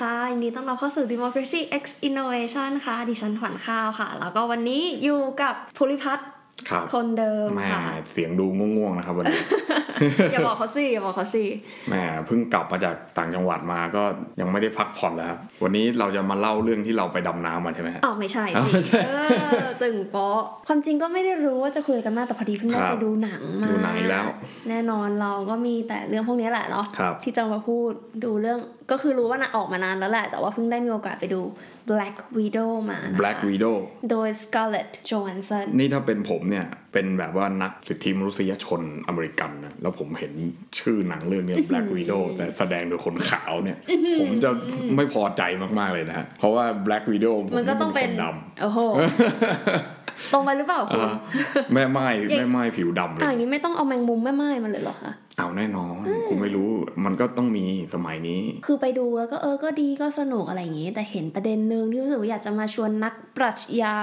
ค่ะยินดีต้อนรับเข้าสู่ Democracy X Innovation ค่ะ ดิฉันขวัญข้าวค่ะ แล้วก็วันนี้อยู่กับภูริพัฒน์ ครับคนเดิมแม่ค่ะเสียงดูง่วงๆนะครับวันนี้อย่าบอกเขาสิอย่าบอกเขาสิแม่เพิ่งกลับมาจากต่างจังหวัดมาก็ยังไม่ได้พักผ่อนแล้วครับวันนี้เราจะมาเล่าเรื่องที่เราไปดำน้ำมาใช่ไหมฮะอ้าวไม่ใช่อ้าวสิไม่ใช่เออตึงโป๊ะความจริงก็ไม่ได้รู้ว่าจะคุยกันมากแต่พอดีเพิ่งได้ครับไปดูหนังมาดูหนังอีกแล้ว แน่นอนเราก็มีแต่เรื่องพวกนี้แหละเนาะครับที่จะมาพูดดูเรื่องก็คือรู้ว่านะออกมานานแล้วแหละ แต่ว่าเพิ่งได้มีโอกาสไปดู Black Widow มานะคะ Black Widow โดย Scarlett Johansson นี่ถ้าเป็นผมเนี่ยเป็นแบบว่านักสิทธิมนุษยชนอเมริกันนะแล้วผมเห็นชื่อหนังเรื่องเนี้ย Black Widow แต่แสดงโดยคนขาวเนี่ย ผมจะไม่พอใจมากๆเลยนะฮะ เพราะว่า Black Widow ผมันก็ต้องเป็นคดโอ้โหตรงไปหรือเปล่าำคุณอ่าแม่ไม้อย่างแม่ไม้ผิวดำเลอ่ายอย่างนี้ไม่ต้องเอาแมงมุมแม่ไม้มันเลยเหรอคะเอาแน่นอนคุณไม่รู้มันก็ต้องมีสมัยนี้ คือไปดูแล้วก็เออก็ดีก็สนุกอะไรอย่างงี้ แต่เห็นประเด็นหนึ่งที่รู้สึกว่าอยากจะมาชวนนักปรัชญา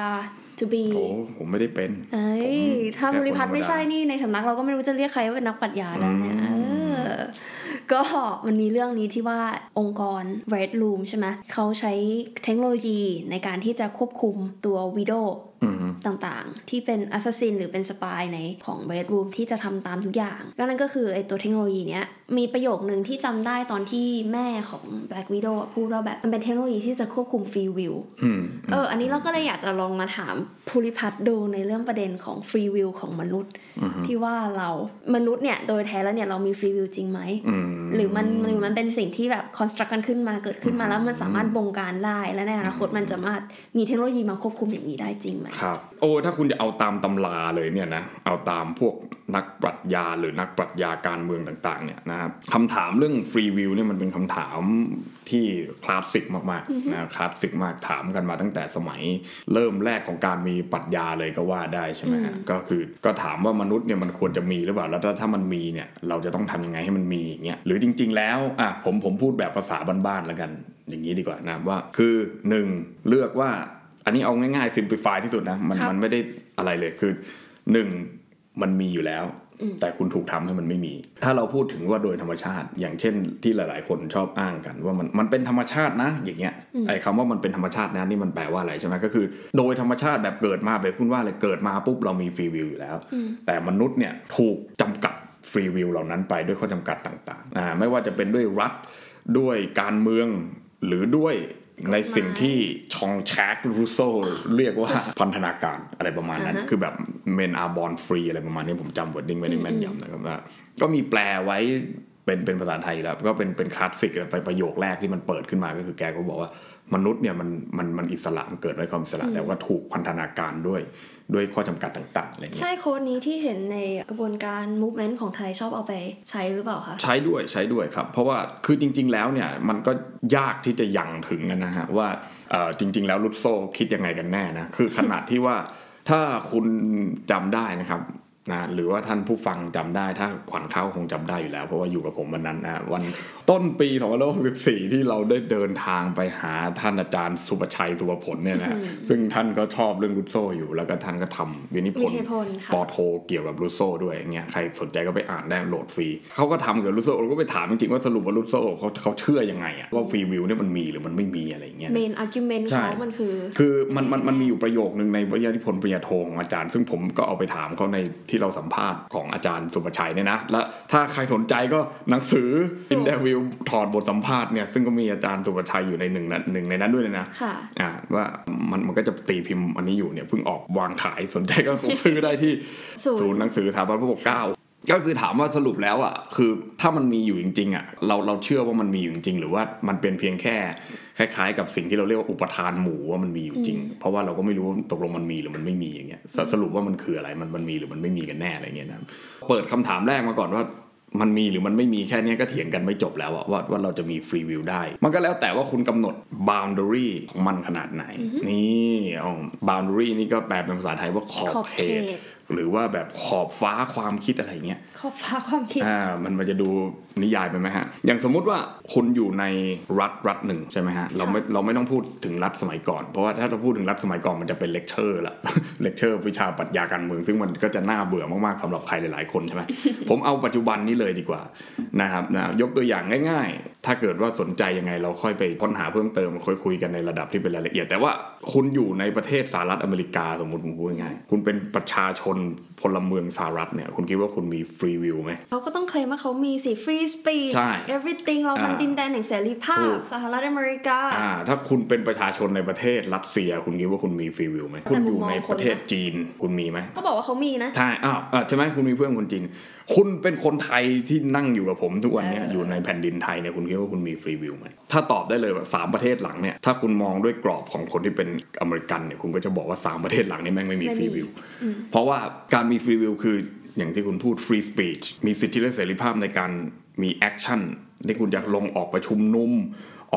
to be โอ้ผมไม่ได้เป็นเอ้ยผมถ้าแค่บริพัฒน์คนธรรมดาไม่ใช่นี่ในสำนักเราก็ไม่รู้จะเรียกใครว่าเป็นนักปรัชญาแล้วเนี่ยอืมเออก็มันมีเรื่องนี้ที่ว่าองค์กร Red Room ใช่ไหมเขาใช้เทคโนโลยีในการที่จะควบคุมตัว widow อืมต่างๆ ที่เป็น assassin หรือเป็น spy ในของ Red Room ที่จะทำตามทุกอย่างก็นั่นก็คือไอตัวเทคโนโลยีเนี้ยมีประโยคหนึ่งที่จำได้ตอนที่แม่ของ Black Widow อะพูดว่าแบบมันเป็นเทคโนโลยีที่จะควบคุม free will อืมเอออันนี้เราก็เลยอยากจะลองมาถามภูริพัฒน์ดูในเรื่องประเด็นของ free will ของมนุษย์อืมที่ว่าเรามนุษย์เนี่ยโดยแท้แล้วเนี่ยเรามี free will จริงไหมอืมหรือมันหรือมันเป็นสิ่งที่แบบ construct กันขึ้นมาเกิดขึ้นมาแล้วมันสามารถบงการได้และในอนาคตมันจะสามารถมีเทคโนโลยีมาควบคุมอย่างนี้ได้จริงไหมครับโอ้ถ้าคุณจะเอาตามตำราเลยเนี่ยนะเอาตามพวกนักปรัชญาหรือนักปรัชญาการเมืองต่างๆเนี่ยนะครับคำถามเรื่องฟรีวิวเนี่ยมันเป็นคำถามที่คลาสสิกมากๆนะคลาสสิกมากถามกันมาตั้งแต่สมัยเริ่มแรกของการมีปรัชญาเลยก็ว่าได้ใช่ไหมฮะก็คือก็ถามว่ามนุษย์เนี่ยมันควรจะมีหรือเปล่าแล้วถ้าถ้ามันมีเนี่ยเราจะต้องทำยังไงให้มันมีอย่างเงี้ยหรือจริง ๆ แล้วอะผมผมพูดแบบภาษาบ้านๆแล้วกันอย่างนี้ดีกว่านะว่าคือหนึ่งเลือกว่า อันนี้เอาง่ายๆ simplify ที่สุดนะมันครับมันไม่ได้อะไรเลยคือหนึ่งมันมีอยู่แล้ว แต่คุณถูกทำให้มันไม่มี ถ้าเราพูดถึงว่าโดยธรรมชาติ อย่างเช่นที่หลาย ๆ คนชอบอ้างกัน ว่ามันมันเป็นธรรมชาตินะ อย่างเงี้ยไอ้คำว่ามันเป็นธรรมชาตินะนี่มันแปลว่าอะไรใช่ไหมก็คือ โดยธรรมชาติแบบเกิดมาแบบพูดว่าอะไรเกิดมาปุ๊บเรามีฟรีวิวอยู่แล้ว แต่มนุษย์เนี่ยถูกจำกัดฟรีวิวเหล่านั้นไปด้วยข้อจำกัดต่างๆอ่าไม่ว่าจะเป็นด้วยรัฐด้วยการเมืองหรือด้วย ในสิ่งที่ชองแชกรูโซเรียกว่าพันธนาการอะไรประมาณนั้นอ่าฮะคือแบบ men are born free อะไรประมาณนี้ผมจำ wording ไม่ได้แม่นยำนะครับว่าก็มีแปลไว้เป็นเป็นภาษาไทยอยู่แล้ว ก็เป็นเป็นคลาสสิกไปประโยคแรกที่มันเปิดขึ้นมาก็คือแกก็บอกว่ามนุษย์เนี่ยมันมันมันอิสระมันเกิดด้วยความอิสระ แต่ว่าถูกพันธนาการด้วย ด้วยข้อจำกัดต่างๆอะไรเงี้ยใช่โค้ดนี้ที่เห็นในกระบวนการ movement ของไทยชอบเอาไปใช้หรือเปล่าคะใช้ด้วยใช้ด้วยครับ เพราะว่าคือจริง ๆ แล้วเนี่ยมันก็ยากที่จะยังถึงนะฮะว่าเอ่อจริง ๆ แล้วลุตโซคิดยังไงกันแน่นะคือขนาดที่ว่าถ้าคุณจำได้นะครับ นะหรือว่าท่านผู้ฟังจำได้ถ้าขวัญเข้าคงจำได้อยู่แล้ว เพราะว่าอยู่กับผมวันนั้นนะวันต้นปี2564ที่เราได้เดินทางไปหาท่านอาจารย์สุประชัยสุภผลเนี่ยนะฮะซึ่งท่านก็ชอบเรื่องรุสโซอยู่ แล้วก็ท่านก็ทำวินิพวิทยานิพนธ์ค่ะป.โทเกี่ยวกับรุสโซด้วยอย่างเงี้ยใครสนใจก็ไปอ่านได้โหลดฟรีเขาก็ทำเกี่ยวกับรุสโซเราก็ไปถามจริงๆว่าสรุปว่ารุสโซเขาเขาเชื่อยังไงอะว่า free will เนี่ยมันมีหรือมันไม่มีอะไรอย่างเงี้ยนะ main argument ใช่เขามันคือ คือมันมันมันมีอยู่ประโยคนึงในวิทยานิพนธ์ปริญญาโทของอาจารย์ ซึ่งผมก็เอาไปถามเขาในที่เราสัมภาษณ์ของอาจารย์สุประชัยเนี่ยนะ และถ้าใครสนใจก็หนังสืออินเดวิวถอดบทสัมภาษณ์เนี่ยซึ่งก็มีอาจารย์สุประชัยอยู่ในหนึ่งนั้นหนึ่งในนั้นด้วยเลยนะค่ะอ่าว่ามันมันก็จะตีพิมพ์อันนี้อยู่เนี่ยเพิ่งออกวางขายสนใจก็คงซื้อได้ที่ศูนย์ศูนย์หนังสือสถาบันพระปกเกล้า ก็คือถามว่าสรุปแล้วอะคือถ้ามันมีอยู่จริงๆอะเราเราเชื่อว่ามันมีอยู่จริงๆหรือว่ามันเป็นเพียงแค่คล้ายๆ กับสิ่งที่เราเรียกว่าอุปทานหมู่ว่ามันมีอยู่จริง เพราะว่าเราก็ไม่รู้ว่าตกลงมันมีหรือมันไม่มีอย่างเงี้ยสสรุปว่ามันคืออะไรมันมันมีหรือมันไม่มีกันแน่อะไรเงี้ยนะเปิดคำถามแรกมาก่อนว่ามันมีหรือมันไม่มีแค่เนี้ยก็เถียงกันไม่จบแล้วอะว่าว่าเราจะมีฟรีวิวได้ มันก็แล้วแต่ว่าคุณกำหนด boundary ของมันขนาดไหน นี่เอา boundary นี่ก็แปลเป็นภาษาไทยว่าขอบขอบเขเขตต หรือว่าแบบขอบฟ้าความคิดอะไรเงี้ยขอบฟ้าความคิดอ่ามันมันจะดูนิยายไปไหมฮะ อย่างสมมุติว่าคุณอยู่ในรัฐรัฐหนึ่งใช่ไหมฮะเราไม่เราไม่ต้องพูดถึงรัฐสมัยก่อน เพราะว่าถ้าเราพูดถึงรัฐสมัยก่อนมันจะเป็นเลคเชอร์ละเลคเชอร์วิชาปรัชญาการเมือง ซึ่งมันก็จะน่าเบื่อมากๆสำหรับใครหลายๆคนใช่ไหมผมเอาปัจจุบันนี้เลยดีกว่านะครับนะยกตัวอย่างง่าย ๆ ถ้าเกิดว่าสนใจยังไงเราค่อยไปค้นหาเพิ่มเติมค่อยคุยกันในระดับที่เป็นรายละเอียด แต่ว่าคุณอยู่ในประเทศสหรัฐอเมริกาสมมติผมพูดง่ายๆคุณเป็นประชาชนพลเมืองสหรัฐเนี่ยคุณคิดว่าคุณมีฟรีวิวไหมเขาก็ต้องเคลมว่าเขามีสิ free speech ใช่ everything เรามันอ่าดินแดนแห่งเสรีภาถูพกสหรัฐอเมริกาอ่าถ้าคุณเป็นประชาชนในประเทศรัสเซีย คุณคิดว่าคุณมีฟรีวิวไหมคุณอยู่ในประเทศจีนคุณมีไหมก็บอกว่าเขามีนะใช่อ้าวอ่าใช่ไหมคุณมีเพื่อนคนจีน คุณเป็นคนไทยที่นั่งอยู่กับผมทุกวันเนี้ยเออออยู่ในแผ่นดินไทยเนี่ยคุณคิดว่าคุณมีฟรีวิวไหมถ้าตอบได้เลยว่าสามประเทศหลังเนี่ยถ้าคุณมองด้วยกรอบของคนที่เป็นอเมริกันเนี่ยคุณก็จะบอกว่าสามประเทศหลังนี้แม่งไม่มีฟรีวิวเพราะว่าการมีฟรีวิวคืออย่างที่คุณพูดฟรีสปีชมีสิทธิและเสรีภาพในการมี action ที่คุณจะลงออกไปชุมนุม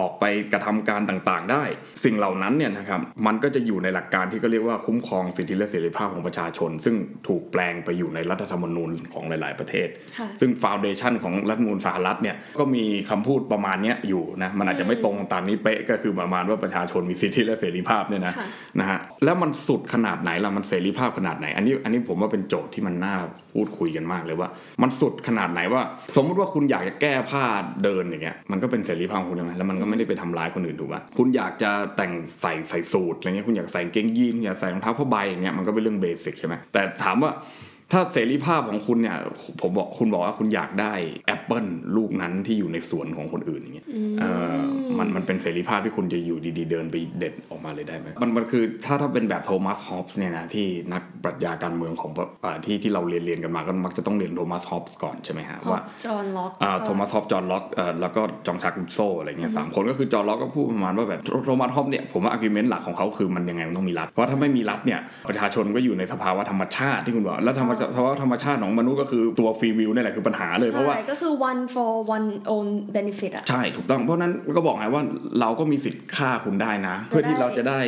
ออกไปกระทำการต่างๆ ได้ สิ่งเหล่านั้นเนี่ยนะครับมันก็จะอยู่ในหลักการที่ก็เรียกว่าคุ้มครองสิทธิและเสรีภาพของประชาชน ซึ่งถูกแปลงไปอยู่ในรัฐธรรมนูญของหลาย ๆประเทศค่ะซึ่ง foundation ของรัฐธรรมนูญสหรัฐเนี่ยก็มีคำพูดประมาณเนี้ยอยู่นะมันอาจจะไม่ตรงตามนี้เป๊ะก็คือประมาณว่าประชาชนมีสิทธิและเสรีภาพเนี่ยนะค่ะนะฮะแล้วมันสุดขนาดไหนล่ะมันเสรีภาพขนาดไหน อันนี้อันนี้ผมว่าเป็นโจทย์ที่มันน่าพูดคุยกันมากเลยว่า มันสุดขนาดไหนว่า สมมุติว่าคุณอยากจะแก้ผ้าเดินอย่างเงี้ยมันก็เป็นเสรีภาพของคุณใช่ไหมแล้วมันก็ไม่ได้ไปทำร้ายคนอื่นถูกป่ะคุณอยากจะแต่งใส่ใส่สูทอะไรเงี้ยคุณอยากใส่เกงยีนอยากใส่รองเท้าผ้าใบอย่างเงี้ยมันก็เป็นเรื่อง basic ใช่ไหมแต่ถามว่า ถ้าเสรีภาพของคุณเนี่ยผมบอกคุณบอกว่าคุณอยากได้แอปเปิลลูกนั้นที่อยู่ในสวนของคนอื่นอย่างเงี้ยเออมันมันเป็นเสรีภาพที่คุณจะอยู่ดีๆ เดินไปเด็ดออกมาเลยได้ไหมมันมันคือถ้าถ้าเป็นแบบโทมัสฮอปส์เนี่ยนะที่นักปรัชญาการเมืองของอ่าที่ที่เราเรียนเรียนกันมาก็มักจะต้องเรียนโทมัสฮอปส์ก่อนใช่ไหมฮะว่าจอห์นล็อกอ่าโทมัสฮอปจอห์นล็อกเอ่อแล้วก็ฌองฌาครุสโซอะไรเงี้ยสามคนก็คือจอห์นล็อกก็พูดประมาณว่าแบบโทมัสฮอปเนี่ยผมว่า argument หลักของเขาคือมันยังไงมันต้องมีรัฐเพราะถ้าไม่มีรัฐเนี่ยประชาชนก็อยู่ในสภาวะธรรมชาติที่คุณบอกแล้วธรรมชาติภาวะธรรมชาติของมนุษย์ก็คือตัว free will นี่แหละคือปัญหาเลยเพราะว่าใช่ก็คือ one for one own benefit อะใช่ถูกต้องเพราะฉะนั้นก็บอกไงว่าเราก็มีสิทธิ์ฆ่าคุณได้นะ เพื่อที่เราจะได้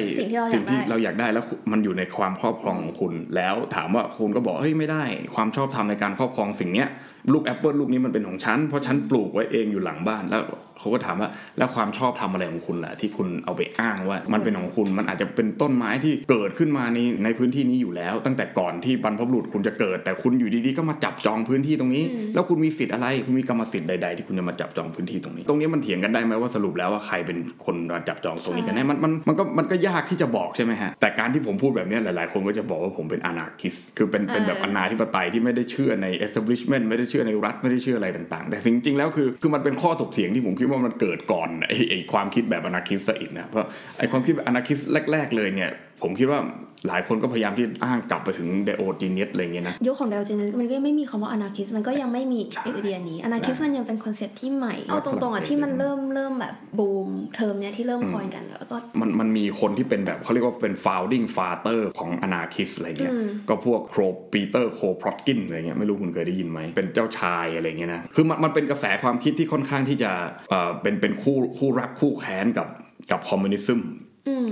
สิ่งที่เราอยากได้เราอยากได้แล้วมันอยู่ในความครอบครองของคุณ แล้วถามว่าคุณก็บอกเฮ้ยไม่ได้ความชอบธรรมในการครอบครองสิ่งเนี้ยลูกแอปเปิลลูกนี้มันเป็นของฉันเพราะฉันปลูกไว้เองอยู่หลังบ้านแล้ว เขาก็ถามว่าแล้วความชอบทำอะไรของคุณล่ะที่คุณเอาไปอ้างว่า มันเป็นของคุณมันอาจจะเป็นต้นไม้ที่เกิดขึ้นมาในในพื้นที่นี้อยู่แล้ว ตั้งแต่ก่อนที่บรรพบุรุษคุณจะเกิด แต่คุณอยู่ดีๆก็มาจับจองพื้นที่ตรงนี้ แล้วคุณมีสิทธิ์อะไรคุณมีกรรมสิทธิ์ใดๆที่คุณจะมาจับจองพื้นที่ตรงนี้ ตรงนี้มันเถียงกันได้ไหมว่าสรุปแล้วว่าใครเป็นคนมาจับจองตรงนี้กันแน่มันมันมันก็มันก็ยากที่จะบอกใช่ไหมฮะแต่การที่ผมพูดแบบเนี้ยหลาย ๆ คนก็จะบอกว่าผมเป็น anarchist คือเป็นเป็นแบบอนาธิปไตยที่ไม่ได้เชื่อใน establishment ไม่ได้เชื่อในรัฐไม่ได้เชื่ออะไรต่าง ๆ แต่จริงๆแล้วคือคือมันเป็นข้อถกเถียงที่ผมคิดว่ามันเกิดก่อนไอ้ไอความคิดแบบ anarchist ซะอีกนะเพราะไอ้ความคิดแบบ anarchist แรก ๆ เลยเนี่ย ผมคิดว่า หลายคนก็พยายามที่อ้างกลับไปถึงเดโอจีเนียสอะไรเงี้ยนะยุคของไดโอจีนีสมันก็ยังไม่มีคำว่า anarchist มันก็ยังไม่มีไอเดียนี้ anarchist มันยังเป็น concept ที่ใหม่เอาตรงๆอะที่มันเริ่มเริ่มแบบบูมเทอมเนี้ยที่เริ่ม coin กันแล้วก็มันมันมีคนที่เป็นแบบเขาเรียกว่าเป็น founding father ของ anarchist อะไรเงี้ยก็พวกโครปีเตอร์โครพอตกินอะไรเงี้ยไม่รู้คุณเคยได้ยินไหมเป็นเจ้าชายอะไรเงี้ยนะคือมันมันเป็นกระแสความคิดที่ค่อนข้างที่จะเอ่อเป็นเป็นคู่คู่รักคู่แค้นกับกับ communism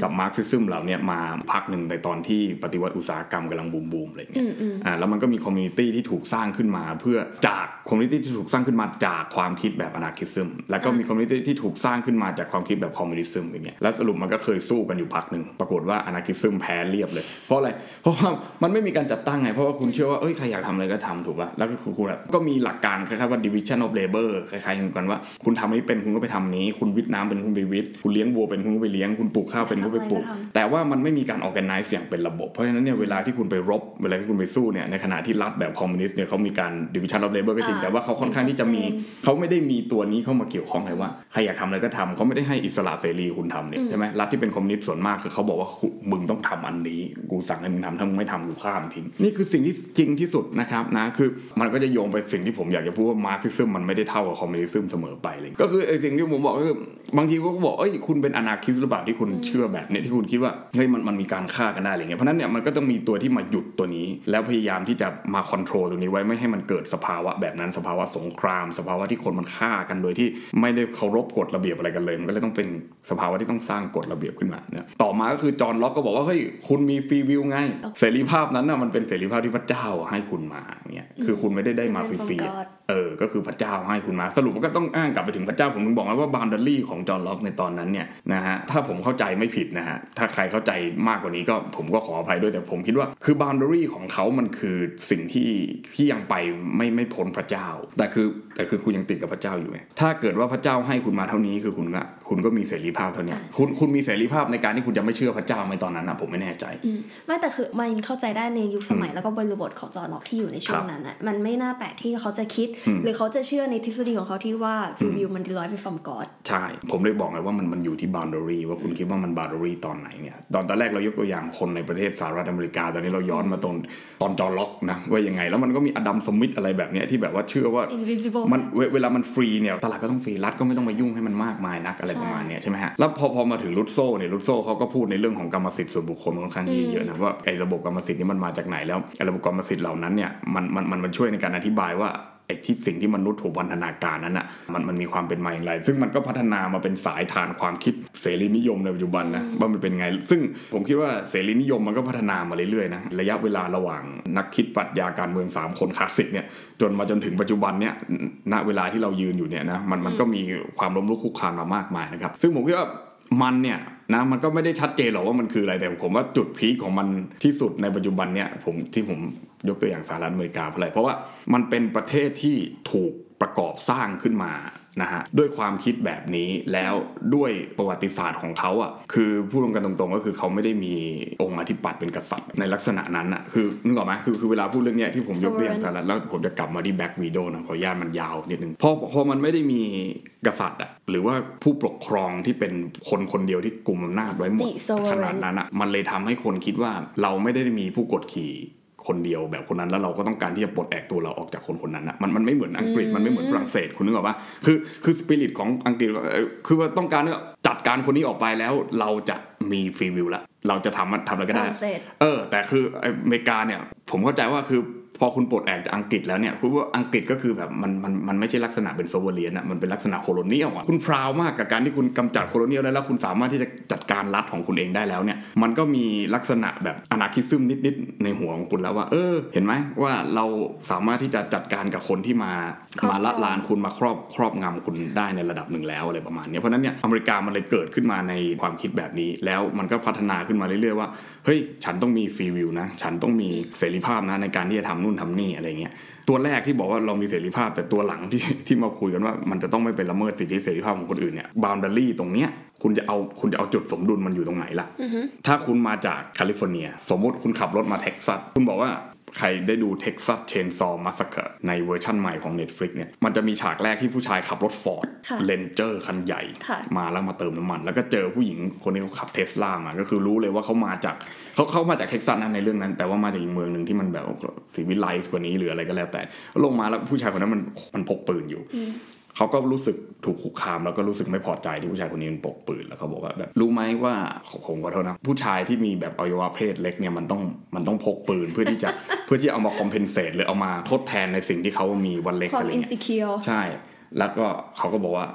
กับ Marxism เหล่าเนี้ยมาพักหนึ่งในตอนที่ปฏิวัติอุตสาหกรรมกำลังบูมบูมๆอะไรเงี้ยอ่าแล้วมันก็มี community ที่ถูกสร้างขึ้นมา เพื่อจาก community ที่ถูกสร้างขึ้นมาจากความคิดแบบ anarchism แล้วก็มี community ที่ถูกสร้างขึ้นมาจากความคิดแบบ communism อย่างเงี้ยแล้วสรุปมันก็เคยสู้กันอยู่พักหนึ่งปรากฏว่า anarchism แพ้เรียบเลย เพราะอะไรเพราะว่ามันไม่มีการจัดตั้งไงเพราะว่าคุณเชื่อว่าเอ้ยใครอยากทำอะไรก็ทำถูกป่ะแล้วก็คือคุณแบบก็มีหลักการคล้ายๆว่า division of labor คล้ายๆกันว่า คุณทำนี้เป็นคุณก็ไปทำนี้ คุณวิทย์น้ำเป็นคุณไปวิทย์คุณเลี้ยงวัวเป็นคุณก็ไปเลี้ยงคุณปลูกข้าวเป็นคุณก็ไปปลูกทำอะไรก็ทำแต่ว่ามันไม่มีการ organize อย่างเป็นระบบ เพราะฉะนั้นเนี่ยเวลาที่คุณไปรบ เวลาที่คุณไปสู้เนี่ยในขณะที่รัฐแบบคอมมิวนิสต์เนี่ยเขามีการ division of labor ก็จริงอ่าแต่ว่าเขาค่อนข้างที่จะมีชัดเจนเขาไม่ได้มีตัวนี้เข้ามาเกี่ยวข้องเลยว่าใครอยากทำอะไรก็ทำเขาไม่ได้ให้อิสระเสรีคุณทำเนี่ยใช่ไหมรัฐที่เป็นคอมมิวนิสต์ส่วนมากคือเขาบอกว่าคุณมึงต้องทำอันนี้กูสั่งให้มึงทำถ้ามึงไม่ทำกูฆ่ามึงทิ้งนี่คือสิ่งที่จริงที่สุดนะครับนะคือมันก็จะโยงไปสิ่งที่ผมอยากจะพูดว่า Marxism มันไม่ได้เท่ากับ communism เสมอไปเลยก็คือไอ้สิ่งที่ผมบอกก็คือบางทีเขาก็บอกเอ้ยคุณเป็น anarchist หรือเปล่าที่คุณเชื่อแบบเนี้ยที่คุณคิดว่าเฮ้ยมันมันมีการฆ่ากันได้อะไรเงี้ยเพราะนั้นเนี่ยมันก็ต้องมีตัวที่มาหยุดตัวนี้ แล้วพยายามที่จะมา control ตรงนี้ไว้ไม่ให้มันเกิดสภาวะแบบนั้นสภาวะสงคราม สภาวะที่คนมันฆ่ากันโดยที่ไม่ได้เคารพกฎระเบียบอะไรกันเลย มันก็เลยต้องเป็นสภาวะที่ต้องสร้างกฎระเบียบขึ้นมาเนี่ยต่อมาก็คือจอห์นล็อกก็บอกว่าเฮ้ยคุณมี free will ไงเสรีภาพนั้นน่ะมันเป็นเสรีภาพที่พระเจ้าให้คุณมาเนี่ยคือคุณไม่ได้ได้มาฟรีๆ เออ ก็คือพระเจ้าให้คุณมา สรุปมันก็ต้องอ้างกลับไปถึงพระเจ้าผมถึงบอกว่า boundary ของจอห์นล็อกในตอนนั้นเนี่ยนะฮะถ้าผมเข้าใจไม่ผิดนะฮะถ้าใครเข้าใจมากกว่านี้ก็ผมก็ขออภัยด้วยแต่ผมคิดว่าคือ boundary ของเขามันคือสิ่งที่ที่ยังไปไม่ไม่พ้นพระเจ้า แต่คือแต่คือคุณยังติดกับพระเจ้าอยู่ไงถ้าเกิดว่าพระเจ้าให้คุณมาเท่านี้คือคุณก็ คุณก็มีเสรีภาพเท่านี้คุณคุณมีเสรีภาพในการที่คุณจะไม่เชื่อพระเจ้าในตอนนั้นนะผมไม่แน่ใจไม่แต่คือมันเข้าใจได้ในยุคสมัยแล้วก็บริบทของจอห์นล็อกที่อยู่ในช่วงนั้นอะมันไม่น่าแปลกที่เขาจะคิด หรือเขาจะเชื่อในทฤษฎีของเขาที่ว่า free will มัน derived from Godใช่ ผมเลยบอกไงว่ามันมันอยู่ที่ boundary ว่าคุณคิดว่ามัน boundary ตอนไหนเนี่ยตอนตอนแรกเรายกตัวอย่างคนในประเทศสหรัฐอเมริกา ตอนนี้เราย้อนมาตอนตอนจอห์นล็อกนะว่ายังไงแล้วมันก็มีอดัมสมิธอะไรแบบเนี้ยที่แบบว่าเชื่อว่ามันเวลามันฟรีเนี่ยตลาดก็ต้องฟรีรัฐก็ไม่ต้องมายุ่งให้มันมากมายนักอะไรประมาณนี้ใช่ไหมฮะแล้วพอพอมาถึงรุดโซ่เนี่ยรุดโซ่เขาก็พูดในเรื่องของกรรมสิทธิ์ส่วนบุคคลค่อนข้างเยอะนะว่าไอ้ระบบกรรมสิทธิ์นี้มันมาจากไหนแล้วไอ้ระบบกรรมสิทธิ์เหล่านั้นเนี่ยมันมันมันช่วยในการอธิบายว่า ไอ้ที่สิ่งที่มนุษย์ถูกพันธนาการนั้นอะมันมันมีความเป็นมาอย่างไร ซึ่งมันก็พัฒนามาเป็นสายฐานความคิดเสรีนิยมในปัจจุบันนะว่ามันเป็นไง ซึ่งผมคิดว่าเสรีนิยมมันก็พัฒนามาเรื่อยๆนะระยะเวลาระหว่างนักคิดปรัชญาการเมือง 3 คนคลาสสิกเนี่ยจนมาจนถึงปัจจุบันเนี่ยณเวลาที่เรายืนอยู่เนี่ยนะมันมันก็มีความล้มลุกคุกคานมามากมายนะครับซึ่งผมคิดว่ามันเนี่ย นะมันก็ไม่ได้ชัดเจนหรอกว่ามันคืออะไรแต่ผมว่าจุดพีคของมันที่สุดในปัจจุบันเนี่ยผมที่ผมยกตัวอย่างสหรัฐอเมริกาเพราะอะไรเพราะว่ามันเป็นประเทศที่ถูกประกอบสร้างขึ้นมา นะฮะด้วยความคิดแบบนี้แล้วด้วยประวัติศาสตร์ของเขาอะคือพูดกันตรงๆ ก็คือเขาไม่ได้มีองค์อธิปัตย์เป็นกษัตริย์ในลักษณะนั้นอะคือนึกออกไหมคือคือเวลาพูดเรื่องเนี้ยที่ผมยกตัวอย่างสหรัฐแล้วผมจะกลับมาที่แบ็กวีโดนะขออนุญาตมันยาวนิดนึงพอพอมันไม่ได้มีกษัตริย์อะหรือว่าผู้ปกครองที่เป็นคนคนเดียวที่กลุ่มอำนาจไว้หมดขนาดนั้นอะมันเลยทำให้คนคิดว่าเราไม่ได้มีผู้กดขี่ คนเดียวแบบคนนั้นแล้วเราก็ต้องการที่จะปลดแอกตัวเราออกจากคนคนนั้นอะมันมันไม่เหมือนอังกฤษมันไม่เหมือนฝรั่งเศสคุณนึกออกปะคือคือสปิริตของอังกฤษคือว่าต้องการเนี่ยจัดการคนนี้ออกไปแล้วเราจะมี free will ละเราจะทำทำอะไรก็ได้ เออ แต่คืออเมริกาเนี่ย ผมเข้าใจว่าคือ พอคุณปลดแอกจากอังกฤษแล้วเนี่ยคุณว่าอังกฤษก็คือแบบมันมันมันไม่ใช่ลักษณะเป็น sovereign อะมันเป็นลักษณะ colonial อะคุณ proud มากกับการที่คุณกำจัด colonial แล้วแล้วคุณสามารถที่จะจัดการรัฐของคุณเองได้แล้วเนี่ยมันก็มีลักษณะแบบ anarchism นิดๆในหัวของคุณแล้วว่า เออ เห็นไหมว่าเราสามารถที่จะจัดการกับคนที่มามาละลานคุณมาครอบครอบงำคุณได้ในระดับหนึ่งแล้วอะไรประมาณนี้เพราะนั้นเนี่ยอเมริกามันเลยเกิดขึ้นมาในความคิดแบบนี้ แล้วมันก็พัฒนาขึ้นมาเรื่อยๆว่าเฮ้ยฉันต้องมีฟรีวิวนะฉันต้องมีเสรีภาพนะในการที่จะทำนู่นทำนี่อะไรเงี้ยตัวแรกที่บอกว่าเรามีเสรีภาพ แต่ตัวหลังที่ที่มาคุยกันว่า มันจะต้องไม่เป็นละเมิดสิทธิเสรีภาพของคนอื่นเนี่ยบาวน์ดารี่ตรงเนี้ยคุณจะเอาคุณจะเอาจุดสมดุลมันอยู่ตรงไหนล่ะ ถ้าคุณมาจากแคลิฟอร์เนีย สมมติคุณขับรถมาเท็กซัสคุณบอกว่า ใครได้ดู Texas Chainsaw Massacre ในเวอร์ชั่นใหม่ของ Netflix เนี่ย มันจะมีฉากแรกที่ผู้ชายขับรถ Ford Ranger คันใหญ่ มาแล้วมาเติมน้ำมัน แล้วก็เจอผู้หญิงคนนี้เขาขับเทสลามา ก็คือรู้เลยว่าเขามาจากเขาเขามาจากเท็กซัสนะในเรื่องนั้น แต่ว่ามาจากอีกเมืองหนึ่งที่มันแบบ civilized กว่านี้หรืออะไรก็แล้วแต่ ลงมาแล้วผู้ชายคนนั้นมันมันพกปืนอยู่ เขาก็รู้สึกถูกคุกคามแล้วก็รู้สึกไม่พอใจที่ผู้ชายคนนี้มันพกปืนแล้วเขาบอกว่าแบบรู้ไหมว่าผมขอโทษนะผู้ชายที่มีแบบอวัยวะเพศเล็กเนี่ยมันต้องมันต้องพกปืนเพื่อที่จะเพื่อที่เอามา compensate หรือเอามาทดแทนในสิ่งที่เขามีมันเล็กอะไรเงี้ยใช่ แล้วก็เขาก็บอกว่า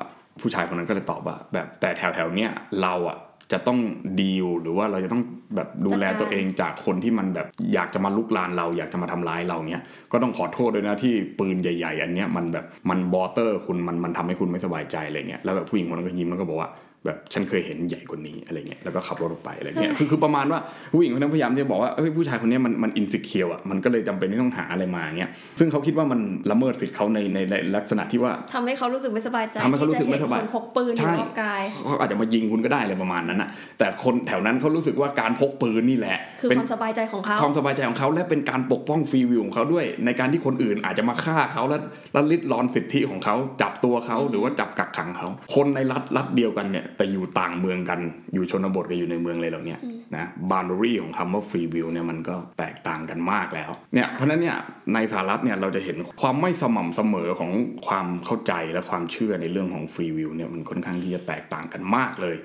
ผู้ชายคนนั้นก็เลยตอบว่า แบบแต่แถวแถวเนี้ยเราอะ จะต้องดีลหรือว่าเราจะต้องแบบดูแลตัวเองจากคนที่มันแบบอยากจะมารุกรานเราอยากจะมาทำร้ายเราเนี้ยก็ต้องขอโทษด้วยนะที่ปืนใหญ่ ๆ อันเนี้ยมันแบบมัน bother คุณมันมันทำให้คุณไม่สบายใจอะไรเงี้ยแล้วแบบผู้หญิงคนนั้นก็ยิ้มแล้วก็บอกว่า แบบฉันเคยเห็นใหญ่กว่านี้อะไรเงี้ยแล้วก็ขับรถออกไปอะไรเงี้ยคือคือประมาณว่าผู้หญิงคนนั้นพยายามจะบอกว่าเอ้ยผู้ชายคนนี้มันมันอินสิเคียวอะมันก็เลยจำเป็นที่ต้องหาอะไรมาเงี้ยซึ่งเขาคิดว่ามันละเมิดสิทธิ์เขาในในลักษณะที่ว่าทำให้เขารู้สึกไม่สบายใจทำให้เขารู้สึกไม่สบายพกปืนอยู่รอบกายเขาอาจจะมายิงคุณก็ได้อะไรประมาณนั้นอะแต่คนแถวนั้นเขารู้สึกว่าการพกปืนนี่แหละคือความสบายใจของเขาความสบายใจของเขาและเป็นการปกป้องฟรีวิวของเขาด้วย ในการที่คนอื่นอาจจะมาฆ่าเขาแล้วแล้วลิดรอนสิทธิของเขาจับตัวเขาหรือว่าจับกักขังเขาคนในรัฐรัฐเดียวกันเนี่ยแต่อยู่ต่างเมืองกัน อยู่ชนบทกับอยู่ในเมืองเลยเหล่านี้นะบาร์ r รีของคำว่าฟรีวิวเนี่ยมันก็แตกต่างกันมากแล้วเนี่ยเพราะนั้นเนี่ยในสหรัฐเนี่ยเราจะเห็นความไม่สม่ำเสมอของความเข้าใจและความเชื่อในเรื่องของ free will เนี่ยมันค่อนข้างที่จะแตกต่างกันมากเลย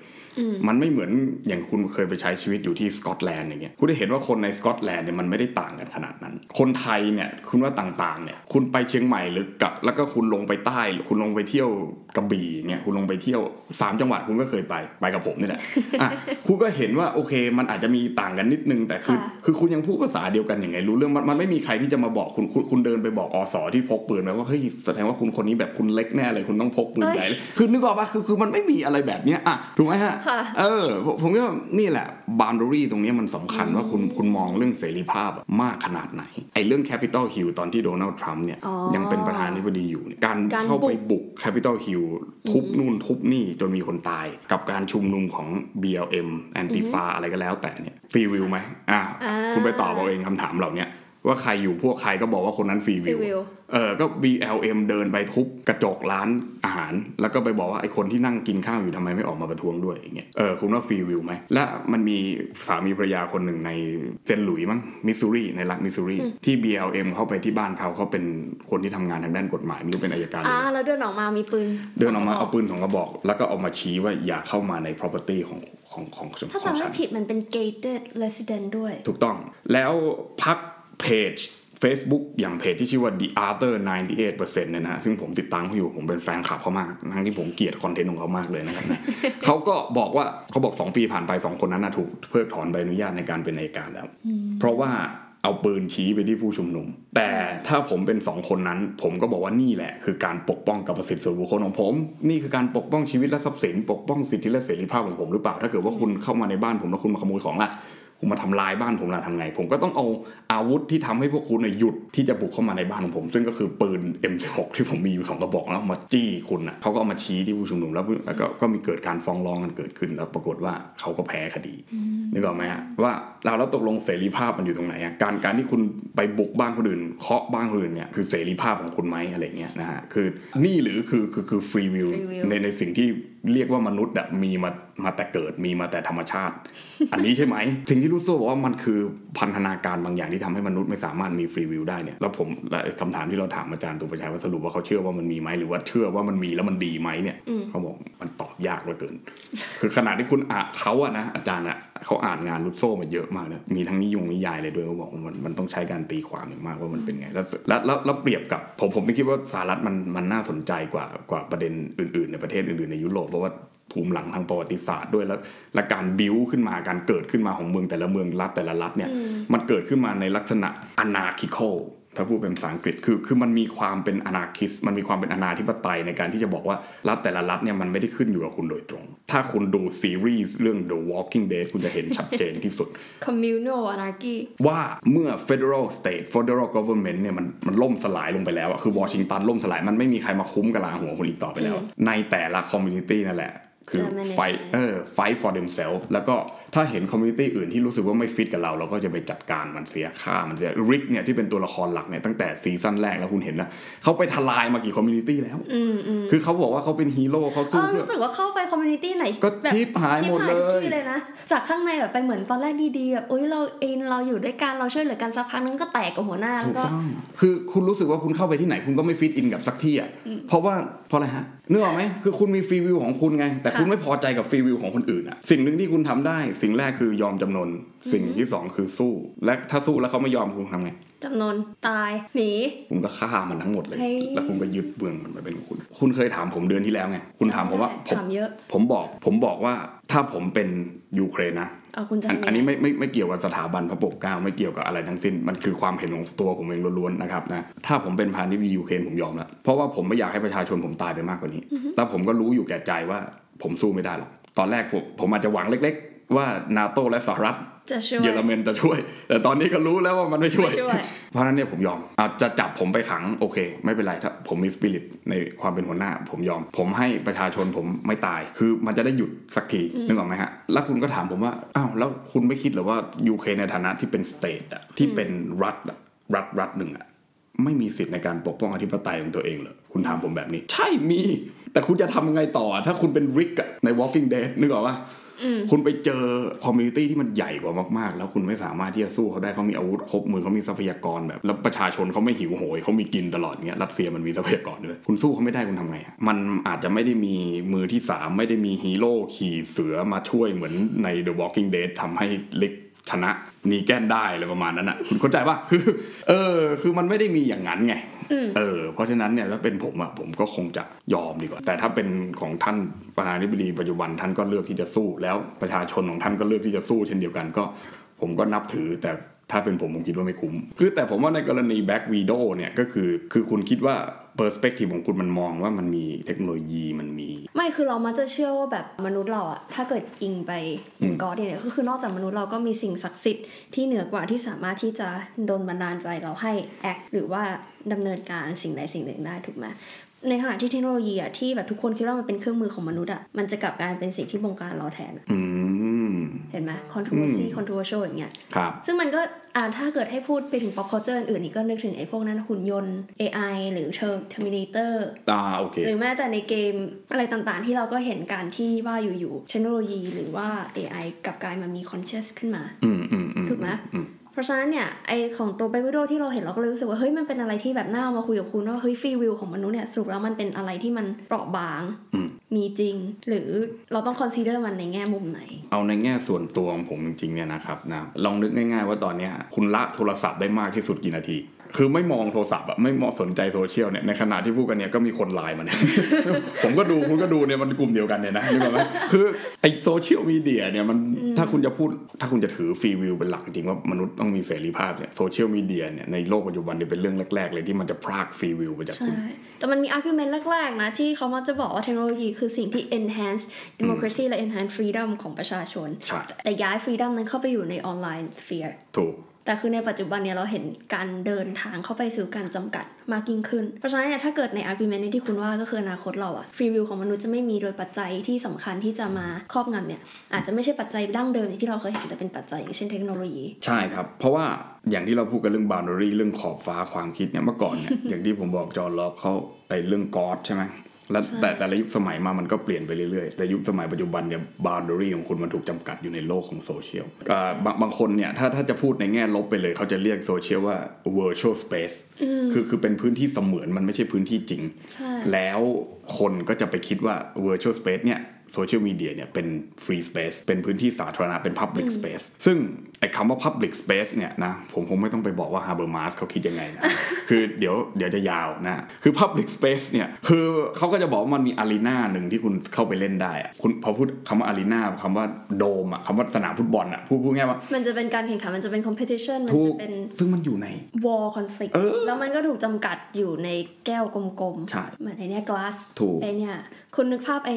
มันไม่เหมือนอย่างคุณเคยไปใช้ชีวิตอยู่ที่สกอตแลนด์อย่างเงี้ยคุณได้เห็นว่าคนในสกอตแลนด์เนี่ยมันไม่ได้ต่างกันขนาดนั้น คนไทยเนี่ยคุณว่าต่างๆเนี่ยคุณไปเชียงใหม่หรือกับแล้วก็คุณลงไปใต้คุณลงไปเที่ยวกระบี่เงี้ยคุณลงไปเที่ยวสามจังหวัดคุณก็เคยไปไปกับผมนี่แหละอะคุณก็เห็นว่าโอเค มันอาจจะมีต่างกันนิดนึงแต่คือคือคุณยังพูดภาษาเดียวกันอย่างไงรู้เรื่องมันมันไม่มีใครที่จะมาบอกคุณคุณคุณเดินไปบอกอสอที่พกปืนไหมว่าเฮ้ยแสดงว่าคุณคนนี้แบบคุณเล็กแน่เลยคุณต้องพกปืนใหญ่คือนึกออกปะคือคือมันไม่มีอะไรแบบเนี้ยอะถูกไหมฮะเออ ผมก็นี่แหละบาร์ดรีตรงนี้มันสำคัญว่าคุณคุณมองเรื่องเสรีภาพมากขนาดไหน ไอ้เรื่อง Capitol Hill ตอนที่โดนัลด์ทรัมป์เนี่ยยังเป็นประธานาธิบดีอยู่การเข้าไปบุก Capitol Hill ทุบนู่นทุบนี่จนมีคนตาย กับการชุมนุมของ BLM Antifa อะไรก็แล้วแต่เนี่ย free will ไหมอ่าคุณไปตอบเอาเองคำถามเหล่านี้ ว่าใครอยู่พวกใครก็บอกว่าคนนั้น free will เออ ก็ BLM เดินไปทุบกระจกร้านอาหาร แล้วก็ไปบอกว่าไอ้คนที่นั่งกินข้าวอยู่ทำไมไม่ออกมาประท้วงด้วยอย่างเงี้ย เออ คุณว่า free will ไหม และมันมีสามีภรรยาคนหนึ่งในเซนหลุยมั้ง มิสซูรี ในรัฐมิสซูรี ที่ BLM เข้าไปที่บ้านเขาเขาเป็นคนที่ทำงานทางด้านกฎหมายไม่รู้เป็นอายการอ่าแล้วเดินออกมามีปืน เดินออกมาเอาปืนของกระบอก แล้วก็ออกมาชี้ว่าอย่าเข้ามาใน property ของของของถ้าจำไม่ผิดมันเป็น gated resident ด้วย ถูกต้อง แล้วพัก เพจ Facebook อย่างเพจที่ชื่อว่า The Other 98%เนี่ยนะซึ่งผมติดตามเขาอยู่ผมเป็นแฟนคลับเขามากทั้งที่ผมเกลียดคอนเทนต์ของเขามากเลยนะครับ เขาก็บอกว่าเขาบอก 2 ปีผ่านไป 2 คนนั้นนะถูกเพิกถอนใบอนุญาตในการเป็นนายการแล้ว เพราะว่าเอาปืนชี้ไปที่ผู้ชุมนุม แต่ถ้าผมเป็นสองคนนั้น ผมก็บอกว่านี่แหละ คือการปกป้องกับสิทธิส่วนบุคคลของผม นี่คือการปกป้องชีวิตและทรัพย์สิน ปกป้องสิทธิและเสรีภาพของผมหรือเปล่า ถ้าเกิดว่าคุณเข้ามาในบ้านผมแล้วคุณมาขโมยของละ คุณมาทำลายบ้านผมล่ะทำไง ผมก็ต้องเอาอาวุธที่ทำให้พวกคุณหยุดที่จะบุกเข้ามาในบ้านของผม ซึ่งก็คือปืน M16 ที่ผมมีอยู่สองกระบอกแล้วมาจี้คุณอะเขาก็เอามาชี้ที่ผู้ชุมนุมแล้วก็ก็มีเกิดการฟ้องร้องกันเกิดขึ้นแล้วปรากฏว่าเขาก็แพ้คดีนึกออกไหมฮะว่าเราแล้วตกลงเสรีภาพมันอยู่ตรงไหนอะการการที่คุณไปบุกบ้านคนอื่นเคาะบ้านคนอื่นเนี่ยคือเสรีภาพของคุณไหมอะไรเงี้ยนะฮะคือนี่หรือคือคือคือฟรีวิวในในสิ่งที่เรียกว่ามนุษย์แบบมีมามาแต่เกิดมีมาแต่ธรรมชาติ อันนี้ใช่ไหมสิ่งที่รู้โซ่บอกว่ามันคือพันธนาการบางอย่างที่ทำให้มนุษย์ไม่สามารถมีฟรีวิวได้เนี่ยแล้วผมคำถามที่เราถามอาจารย์ตุประชัยว่าสรุปว่าเขาเชื่อว่ามันมีไหมหรือว่าเชื่อว่ามันมีแล้วมันดีไหมเนี่ยเขาบอกมันตอบยากเหลือเกิน คือขนาดที่คุณอะเขาอะนะอาจารย์อะเขาอ่านงานลุโซ่มาเยอะมากเลยมีทั้งนิยงนิยายเลยด้วยเขาบอกมันมันต้องใช้การตีความอย่างมากว่ามันเป็นไงแล้วแล้วแล้วเปรียบกับผมผมไม่คิดว่าสหรัฐมันมันน่าสนใจกว่ากว่าประเด็นอื่นๆ ในประเทศอื่นๆในยุโรปเพราะว่าภูมิหลังทางประวัติศาสตร์ด้วยแล้วและการบิ้วขึ้นมาการเกิดขึ้นมาของเมืองแต่ละเมืองรัฐแต่ละรัฐเนี่ยมันเกิดขึ้นมาในลักษณะอนาคิโค ถ้าพูดเป็นภาษาอังกฤษคือคือมันมีความเป็นอนาคิสมันมีความเป็นอนาธิปไตยในการที่จะบอกว่ารัฐแต่ละรัฐเนี่ยมันไม่ได้ขึ้นอยู่กับคุณโดยตรง ถ้าคุณดูซีรีส์เรื่อง The Walking Dead คุณจะเห็นชัดเจนที่สุด communal anarchy ว่าเมื่อ federal state federal government เนี่ยมันมันล่มสลายลงไปแล้วคือวอชิงตันล่มสลายมันไม่มีใครมาคุ้มกะลาหัวคนอีกต่อไปแล้ว ในแต่ละ community นั่นแหละ คือ fight เออ fight for themselves แล้วก็ถ้าเห็น community อื่นที่รู้สึกว่าไม่ฟิตกับเรา เราก็จะไปจัดการมันเสีย ฆ่ามันเสียริกเนี่ยที่เป็นตัวละครหลักเนี่ยตั้งแต่ซีซั่นแรกแล้วคุณเห็นนะเขาไปทลายมากี่ community แล้วคือเขาบอกว่าเขาเป็นฮีโร่เขาสู้รู้สึกว่าเข้าไป community ไหนก็ฉิบหายหมดเลยเลยนะจากข้างในแบบไปเหมือนตอนแรกดีๆแบบโอ้ยเราเองเราอยู่ด้วยกันเราช่วยเหลือกันสักพักนึงก็แตกกับหัวหน้าแล้วก็คือคุณรู้สึกว่าคุณเข้าไปที่ไหนคุณก็ไม่ fit in กับสักที่อะเพราะว่าเพราะอะไรฮะนึกออกไหมคือคุณมี free will ของคุณไงแต่คุณไม่พอใจกับ free will ของคนอื่นอะสิ่งหนึ่งที่คุณทำได้ สิ่งแรกคือยอมจำนน สิ่งที่สองคือสู้ และถ้าสู้แล้วเขาไม่ยอมคุณทำไงจำนนตายหนีคุณก็ฆ่ามันทั้งหมดเลย แล้วคุณก็ยึดเบืองมันไปเป็นคุณ คุณเคยถามผมเดือนที่แล้วไงคุณถามผมว่าถามเยอะผมบอก ผมบอกว่าถ้าผมเป็นยูเครนนะอันนี้ไม่ไม่ไม่เกี่ยวกับสถาบันพระปกเกล้าไม่เกี่ยวกับอะไรทั้งสิ้นมันคือความเห็นของตัวผมเองล้วนๆนะครับนะถ้าผมเป็นพาณิชย์ยูเครนผมยอมแล้วเพราะว่าผมไม่อยากให้ประชาชนผมตายไปมากกว่านี้ แล้วผมก็รู้อยู่แก่ใจว่า ผมสู้ไม่ได้หรอกตอนแรกผมผมอาจจะหวังเล็ก ๆ ว่านาโตและสหรัฐเยอรมันจะช่วย แต่ตอนนี้ก็รู้แล้วว่ามันไม่ช่วย เพราะนั้นเนี่ยผมยอมอาจจะจับผมไปขังโอเค ไม่เป็นไรถ้าผมมีสปิริตในความเป็นหัวหน้า ผมยอม ผมให้ประชาชนผมไม่ตาย คือมันจะได้หยุดสักทีนึกออกไหมฮะ แล้วคุณก็ถามผมว่าอ้าวแล้วคุณไม่คิดหรือว่ายูเครนในฐานะที่เป็นสเตทอะที่เป็นรัฐรัฐรัฐหนึ่งอะ ไม่มีสิทธิ์ในการปกป้องอธิปไตยของตัวเองเหรอคุณถามผมแบบนี้ ใช่มี แต่คุณจะทำยังไงต่อ ถ้าคุณเป็นริกอะใน Walking Dead นึกออกปะคุณไปเจอ community ที่มันใหญ่กว่ามากๆ แล้วคุณไม่สามารถที่จะสู้เขาได้เขามีอาวุธครบมือเขามีทรัพยากรแบบ แล้วประชาชนเขาไม่หิวโหยเขามีกินตลอดเงี้ยรัสเซียมันมีทรัพยากรด้วยคุณสู้เขาไม่ได้คุณทำไงอะมันอาจจะไม่ได้มีมือที่สามไม่ได้มีฮีโร่ขี่เสือมาช่วยเหมือนใน The Walking Dead ทำให้ริก ชนะนีแกนได้อะไรประมาณนั้นอะคุณเข้าใจปะคือ เออ คือมันไม่ได้มีอย่างนั้นไงเออ เพราะฉะนั้นเนี่ยถ้าเป็นผมอะผมก็คงจะยอมดีกว่า แต่ถ้าเป็นของท่านประธานาธิบดีปัจจุบันท่านก็เลือกที่จะสู้ แล้วประชาชนของท่านก็เลือกที่จะสู้เช่นเดียวกันก็ ผมก็นับถือแต่ ถ้าเป็นผมผมคิดว่าไม่คุ้ม คือแต่ผมว่าในกรณีแบ็กวีโดเนี่ยก็คือคือคุณคิดว่า perspective ของคุณมันมองว่ามันมีเทคโนโลยีมันมี ไม่คือเรามักจะเชื่อว่าแบบมนุษย์เราอะถ้าเกิดอิงไปอย่าง God เนี่ยก็คือนอกจากมนุษย์เราก็มีสิ่งศักดิ์สิทธิ์ที่เหนือกว่าที่สามารถที่จะโดนบันดาลใจเราให้แอคหรือว่าดำเนินการสิ่งใดสิ่งหนึ่งได้ถูกไหม ในขณะที่เทคโนโลยีอะที่แบบทุกคนคิดว่ามันเป็นเครื่องมือของมนุษย์อะมันจะกลับกลายเป็นสิ่งที่บงการเราแทนอะอืมเห็นไหม controversy controversial อย่างเงี้ยครับซึ่งมันก็อ่าถ้าเกิดให้พูดไปถึง pop culture อื่นๆนี่ก็นึกถึงไอ้พวกนั้นหุ่นยนต์ AI หรือ Terminator ตาโอเคหรือแม้แต่ในเกมอะไรต่างๆ ที่เราก็เห็นการที่ว่าอยู่ๆเทคโนโลยีหรือว่า AI กลับกลายมามี conscious ขึ้นมา อืมอืมอืมถูกไหมอืม เพราะฉะนั้นเนี่ยไอของตัว b บ a วิ d โ w ที่เราเห็นเราก็เลยรู้สึกว่าเฮ้ยมันเป็นอะไรที่แบบน่าเอามาคุยกับคุณว่าเฮ้ยฟรีวิวของมนุษย์เนี่ยสรุปแล้วมันเป็นอะไรที่มันเปราะบางอืมมีจริง หรือเราต้อง consider มันในแง่มุมไหน เอาในแง่ส่วนตัวของผมจริงๆเนี่ยนะครับนะลองนึกง่าย ๆ ว่าตอนเนี้ยคุณละโทรศัพท์ได้มากที่สุดกี่นาที คือไม่มองโทรศัพท์อะไม่มองสนใจโซเชียลเนี่ยในขณะที่พูดกันเนี่ยก็มีคนไลน์มาเนี่ยผมก็ดูคุณก็ดูเนี่ยมันกลุ่มเดียวกันเนี่ยนะนึกออกไหมคือไอโซเชียลมีเดียเนี่ยมันถ้าคุณจะพูดถ้าคุณจะถือฟรีวิวเป็นหลักจริงว่ามนุษย์ต้องมีเสรีภาพเนี่ยโซเชียลมีเดียเนี่ยในโลกปัจจุบันเนี่ยเป็นเรื่องแรก ๆ เลยที่มันจะพรากฟรีวิวไปจากใช่คุณแต่มันมี argument แรกๆนะที่เขามักจะบอกว่าเทคโนโลยีคือสิ่งที่ enhance democracy และ enhance freedom ของประชาชนใช่แต่ย้าย freedom นั้นเข้าไปอยู่ใน online sphere ถูก แต่คือในปัจจุบันเนี่ยเราเห็นการเดินทางเข้าไปสู่การจำกัดมากยิ่งขึ้น เพราะฉะนั้นเนี่ยถ้าเกิดใน argument ที่คุณว่าก็คืออนาคตเราอะ free will ของมนุษย์จะไม่มีโดยปัจจัยที่สำคัญที่จะมาครอบงำเนี่ยอาจจะไม่ใช่ปัจจัยดั้งเดิมอย่างที่เราเคยเห็นแต่เป็นปัจจัยอย่างเช่นเทคโนโลยี ใช่ครับ เพราะว่าอย่างที่เราพูดกันเรื่อง boundary เรื่องขอบฟ้าความคิดเนี่ยเมื่อก่อนเนี่ยอย่างที่ผมบอกจอห์น ล็อกเขาไอ้เรื่อง God ใช่ไหม แล้วใช่แต่แต่ละยุคสมัยมามันก็เปลี่ยนไปเรื่อยๆ แต่ยุคสมัยปัจจุบันเนี่ย boundary ของคุณมันถูกจำกัดอยู่ในโลกของโซเชียลอ่าบางบางคนเนี่ยถ้าถ้าจะพูดในแง่ลบไปเลยเขาจะเรียกโซเชียลว่า virtual space คือคือเป็นพื้นที่เสมือนมันไม่ใช่พื้นที่จริงใช่แล้วคนก็จะไปคิดว่า virtual space เนี่ย โซเชียลมีเดียเนี่ยเป็น free space เป็นพื้นที่สาธารณะเป็น public space ซึ่งไอ้คำว่า public space เนี่ยนะผมคงไม่ต้องไปบอกว่า Habermas เขาคิดยังไงนะคือเดี๋ยวเดี๋ยวจะยาวนะคือ public space เนี่ยคือเขาก็จะบอกว่ามันมีอารีนาหนึ่งที่คุณเข้าไปเล่นได้อะคุณพอพูดคำว่าอารีนาคำว่าโดมอะคำว่าสนามฟุตบอลอะพูดพูดง่ายว่า มันจะเป็นการแข่งขันมันจะเป็น competition มันถูจะกเป็นซึ่งมันอยู่ใน war conflict เออแล้วมันก็ถูกจำกัดอยู่ในแก้วกลมใช่ๆเหมือนไอเนี้ย glass ถูกไอเนี้ย คุณนึกภาพไอ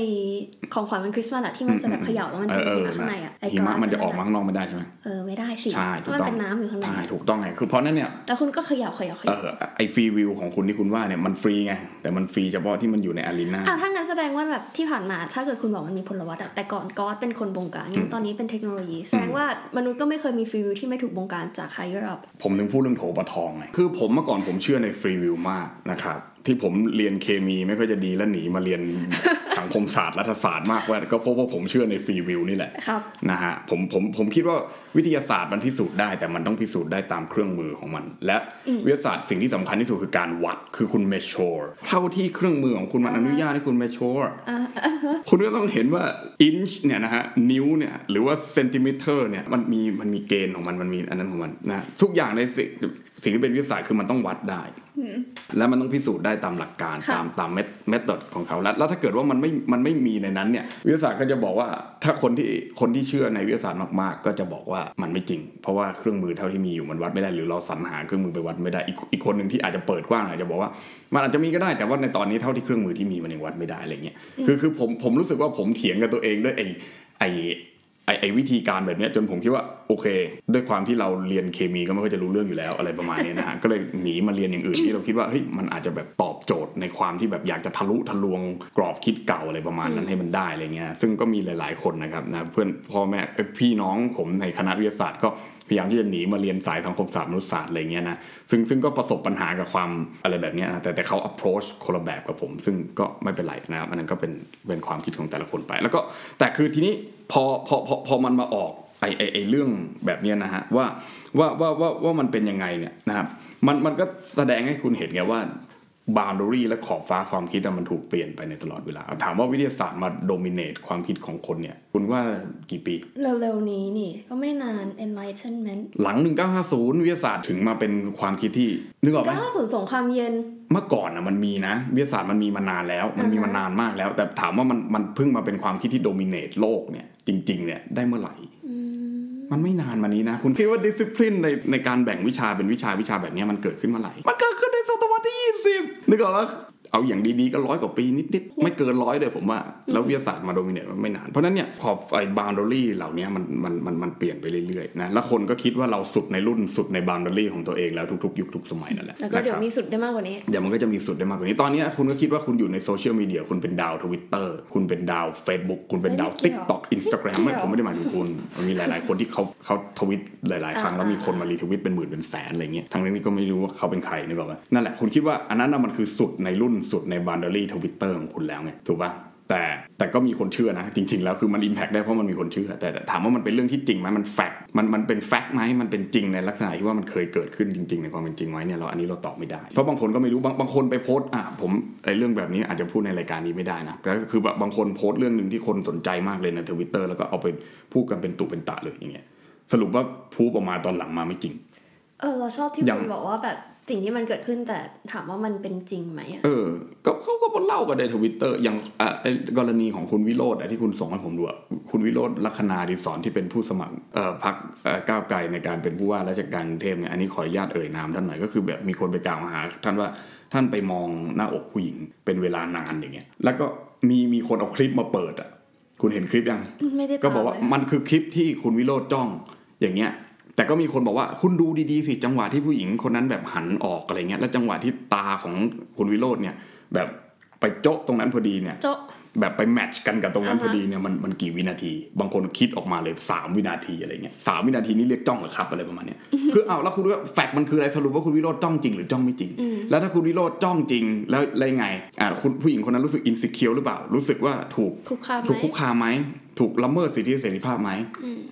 ของขวัญวันคริสต์มาสอะที่มันจะแบบเขย่าแล้วมันจะเอมีอหิมะข้างในอะไอหิมะ glass มันจะออกมาข้างนอกไม่ได้ใช่ไหมเออไม่ได้สิใช่เพถูกราะมันต้องเป็นน้ำอยู่ข้างในใช่ถูกต้องไงคือเพราะนั้นเนี่ยแล้วคุณก็เขย่าเขย่าเขเอย่าอไอฟรีวิวของคุณที่คุณว่าเนี่ยมันฟรีไงแต่มันฟรีเฉพาะที่มันอยู่ในอารีนาอะถ้างั้นแสดงว่าแบบที่ผ่านมา ถ้าเกิดคุณบอกมันมีพลวัตอะแต่ก่อนก็เป็นคนบงการงั้นตอนนี้เป็นเทคโนโลยีแสดงว่ามนุษย์ก็ไม่เคยมีฟรีวิวที่ไม่ถูกบงการจาก higher up ผมถึงพูดเรื่องโถปะทองไงคือผมเมื่อก่อนผมเชื่อในฟรีวิวมากนะครับ ที่ผมเรียนเคมีไม่ค่อยจะดีแล้วหนีมาเรียนสังคมศาสตร์รัฐศาสตร์มากว่าก็เพราะว่าผมเชื่อในฟรีวิวนี่แหละครับนะฮะผมผมผมคิดว่าวิทยาศาสตร์มันพิสูจน์ได้ แต่มันต้องพิสูจน์ได้ตามเครื่องมือของมัน และวิทยาศาสตร์สิ่งที่สำคัญที่สุดคือการวัดคือคุณ measure เท่าที่เครื่องมือของคุณมันอนุญาตให้คุณ measure คุณก็ต้องเห็นว่า inch เนี่ยนะฮะนิ้วเนี่ยหรือว่า centimeter เนี่ยมันมีมันมีเกณฑ์ของมันมันมีอันนั้นของมันนะทุกอย่างในสิ่ง สิ่งที่เป็นวิทยาศาสตร์คือมันต้องวัดได้ และมันต้องพิสูจน์ได้ตามหลักการค่ะตามตามเมธอดของเขาแล้วแล้วถ้าเกิดว่ามันไม่มันไม่มีในนั้นเนี่ยวิทยาศาสตร์ก็จะบอกว่าถ้าคนที่คนที่เชื่อในวิทยาศาสตร์มากๆ ก็จะบอกว่ามันไม่จริง เพราะว่าเครื่องมือเท่าที่มีอยู่มันวัดไม่ได้หรือเราสรรหาเครื่องมือไปวัดไม่ได้อีกอีกคนหนึ่งที่อาจจะเปิดกว้างอาจจะบอกว่า มันอาจจะมีก็ได้แต่ว่าในตอนนี้เท่าที่เครื่องมือที่มีมันยังวัดไม่ได้อะไรเงี้ยคือคือผมผมรู้สึกว่าผมเถียงกับตัวเองด้วยไอ้ไอ้ ไอไอวิธีการแบบเนี้ยจนผมคิดว่าโอโอเค ด้วยความที่เราเรียนเคมีก็ไม่ค่อยจะรู้เรื่องอยู่แล้วอะไรประมาณนี้นะฮะก็เลยหนีมาเรียนอย่างอื่นที่เราคิดว่าเฮ้ยมันอาจจะแบบตอบโจทย์ในความที่แบบอยากจะทะลุทะลวงกรอบคิดเก่าอะไรประมาณนั้นให้มันได้อะไรเงี้ยซึ่งก็มีหลาย ๆคนนะครับนะเพื่อนพ่อแม่เอ้ยพี่น้องผมในคณะวิทยาศาสตร์ก็พยายามที่จะหนีมาเรียนสายสังคมศาสตร์มนุษยศาสตร์อะไรเงี้ยนะซึ่งซึ่งก็ประสบปัญหากับความอะไรแบบเนี้ยนะแต่แต่เขา approach คนละแบบกับผม ซึ่งก็ไม่เป็นไรนะครับอันนั้นก็เป็นเป็นความคิดของแต่ละคนไป แล้วก็แต่คือทีนี้ พอพอพอพอมันมาออกไอไอไอเรื่องแบบนี้นะฮะว่าว่าว่าว่าว่ามันเป็นยังไงเนี่ยนะครับมันมันก็แสดงให้คุณเห็นไงว่า บา u ด d รีและขอบฟ้าความคิดอะมันถูกเปลี่ยนไปในตลอดเวลา ถามว่าวิทยาศาสตร์มาโดมิเนตความคิดของคนเนี่ย คุณว่ากี่ปี เร็วๆนี้นี่ ก็ไม่นาน enlightenment หลัง 1950 วิทยาศาสตร์ถึงมาเป็นความคิดที่ นึกออกไหม1950 สงครามเย็น เมื่อก่อนนะมันมีนะ วิทยาศาสตร์มันมีมานานแล้ว มันมีมานานมากแล้ว แต่ถามว่ามันมันเพิ่งมาเป็นความคิดที่ dominate โลกเนี่ยจริงๆเนี่ยได้เมื่อไหร่ มันไม่นานมานี้นะ คุณคิดว่าดิสซิ p ลินในในการแบ่งวิชาเป็นวิชาวิชาแบบเนี้ยมันเกิดขึ้นเมื่อไหร่มันเกิดขึ้นในศตวรรษที่ 20นึกออกแล้ว เอาอย่างดีๆก็ร้อยกว่าปีนิดๆไม่เกินร้อยเลยผมว่า แล้ววิทยาศาสตร์มา dominate มันไม่นาน เพราะฉะนั้นเนี่ยขอบไอ้บ u ด d รีเหล่านี้มันมันมันมันเปลี่ยนไปเรื่อยๆนะแล้วคนก็คิดว่าเราสุดในรุ่นสุดในบ u ด d รีของตัวเองแล้วทุกๆยุคทุกสมัยนั่นแหละแล้วก็เดี๋ยวนะครับมีสุดได้มากกว่านี้เดี๋ยวมันก็จะมีสุดได้มากกว่านี้ตอนนี้คุณก็คิดว่าคุณอยู่ในโซเชียลมีเดียคุณเป็นดาวทวิตเตอร์คุณเป็นดาว Facebook คุณเป็นดาว TikTok ไม่เกี่ยวต็อกอินสตาแกรมไม่ไม่เกี่ยวผมไม่ได้หมายถึงคุณมันมีหลาย ๆ คนที่เขาเขาทวิตหลาย ๆ ครั้งอ่าแล้วมีคนมา retweet เป็นหมื่นเป็นแสนอะไรเงี้ยทั้งนี้ก็ไม่รู้ว่าเขาเป็นใครนึกออกไหมนั่นแหละคุณคิดว่าอันนั้นน่ะมันคือ truth ในรุ่น truth ใน boundary Twitter ของคุณแล้วไงถูกปะแต่แต่ก็มีคนเชื่อนะ จริง ๆ แล้วคือมัน impact ได้เพราะมันมีคนเชื่อ แต่แต่ถามว่ามันเป็นเรื่องที่จริงไหมมัน fact มันมันเป็น fact ไหมมันเป็นจริงในลักษณะที่ว่ามันเคยเกิดขึ้นจริง ๆ ในความเป็นจริงไหมเนี่ยเราอันนี้เราตอบไม่ได้ เพราะบางคนก็ไม่รู้บางบางคนไปโพสต์อะผมไอ้เรื่องแบบนี้อาจจะพูดในรายการนี้ไม่ได้นะแต่ก็คือแบบบางคนโพสต์เรื่องหนึ่งที่คนสนใจมากเลยในทวิตเตอร์แล้วก็เอาไปพูดกันเป็นตุเป็นตะเลยอย่างเงี้ยสรุปว่าพูดออกมาตอนหลังมาไม่จริงเออเราชอบที่อย่างคุณบอกว่าแบบ สิ่งที่มันเกิดขึ้นแต่ถามว่ามันเป็นจริงไหมอะเออ ก็เขาก็มาเล่ากันในทวิตเตอร์อย่างอะไอ้กรณีของคุณวิโรจน์ที่คุณส่งให้ผมดูอะคุณวิโรจน์ลักขณาอดิศรที่เป็นผู้สมัครเอ่อพรรคเอ่อก้าวไกลในการเป็นผู้ว่าราชการกรุงเทพเนี่ยอันนี้ขออนุญาตเอ่ยนามท่านหน่อยก็คือแบบมีคนไปกล่าวหา ท่านว่าท่านไปมองหน้าอกผู้หญิงเป็นเวลานานอย่างเงี้ยแล้วก็มีมีคนเอาคลิปมาเปิดอะคุณเห็นคลิปยังไม่ได้ก็บอกว่าตมเลยมันคือคลิปที่คุณวิโรธจ้องอย่างเงี้ย แต่ก็มีคนบอกว่าคุณดูดีๆสิจังหวะที่ผู้หญิงคนนั้นแบบหันออกอะไรเงี้ยแล้วจังหวะที่ตาของคุณวิโรธเนี่ยแบบไปโจ๊ะตรงนั้นพอดีเนี่ยโจ๊ะแบบไปแมทช์กันกับตรงนั้นอ่าพฮะอดีเนี่ยมันมันกี่วินาที บางคนคิดออกมาเลยสามวินาทีอะไรเงี้ยสามวินาทีนี่เรียกจ้องเหรอครับอะไรประมาณเนี้ยคือเอาแล้วคุณว่า fact มันคืออะไรสรุปว่าคุณวิโรจน์จ้องจริงหรือจ้องไม่จริง แล้วถ้าคุณวิโรจน์จ้องจริงแล้วแล้วยังไงอ่าคุณผู้หญิงคนนั้นรู้สึก insecure หรือเปล่า รู้สึกว่าถูกคุกคามไหมถูกคุกคามไหม ถูกละเมิดสิทธิเสรีภาพไหม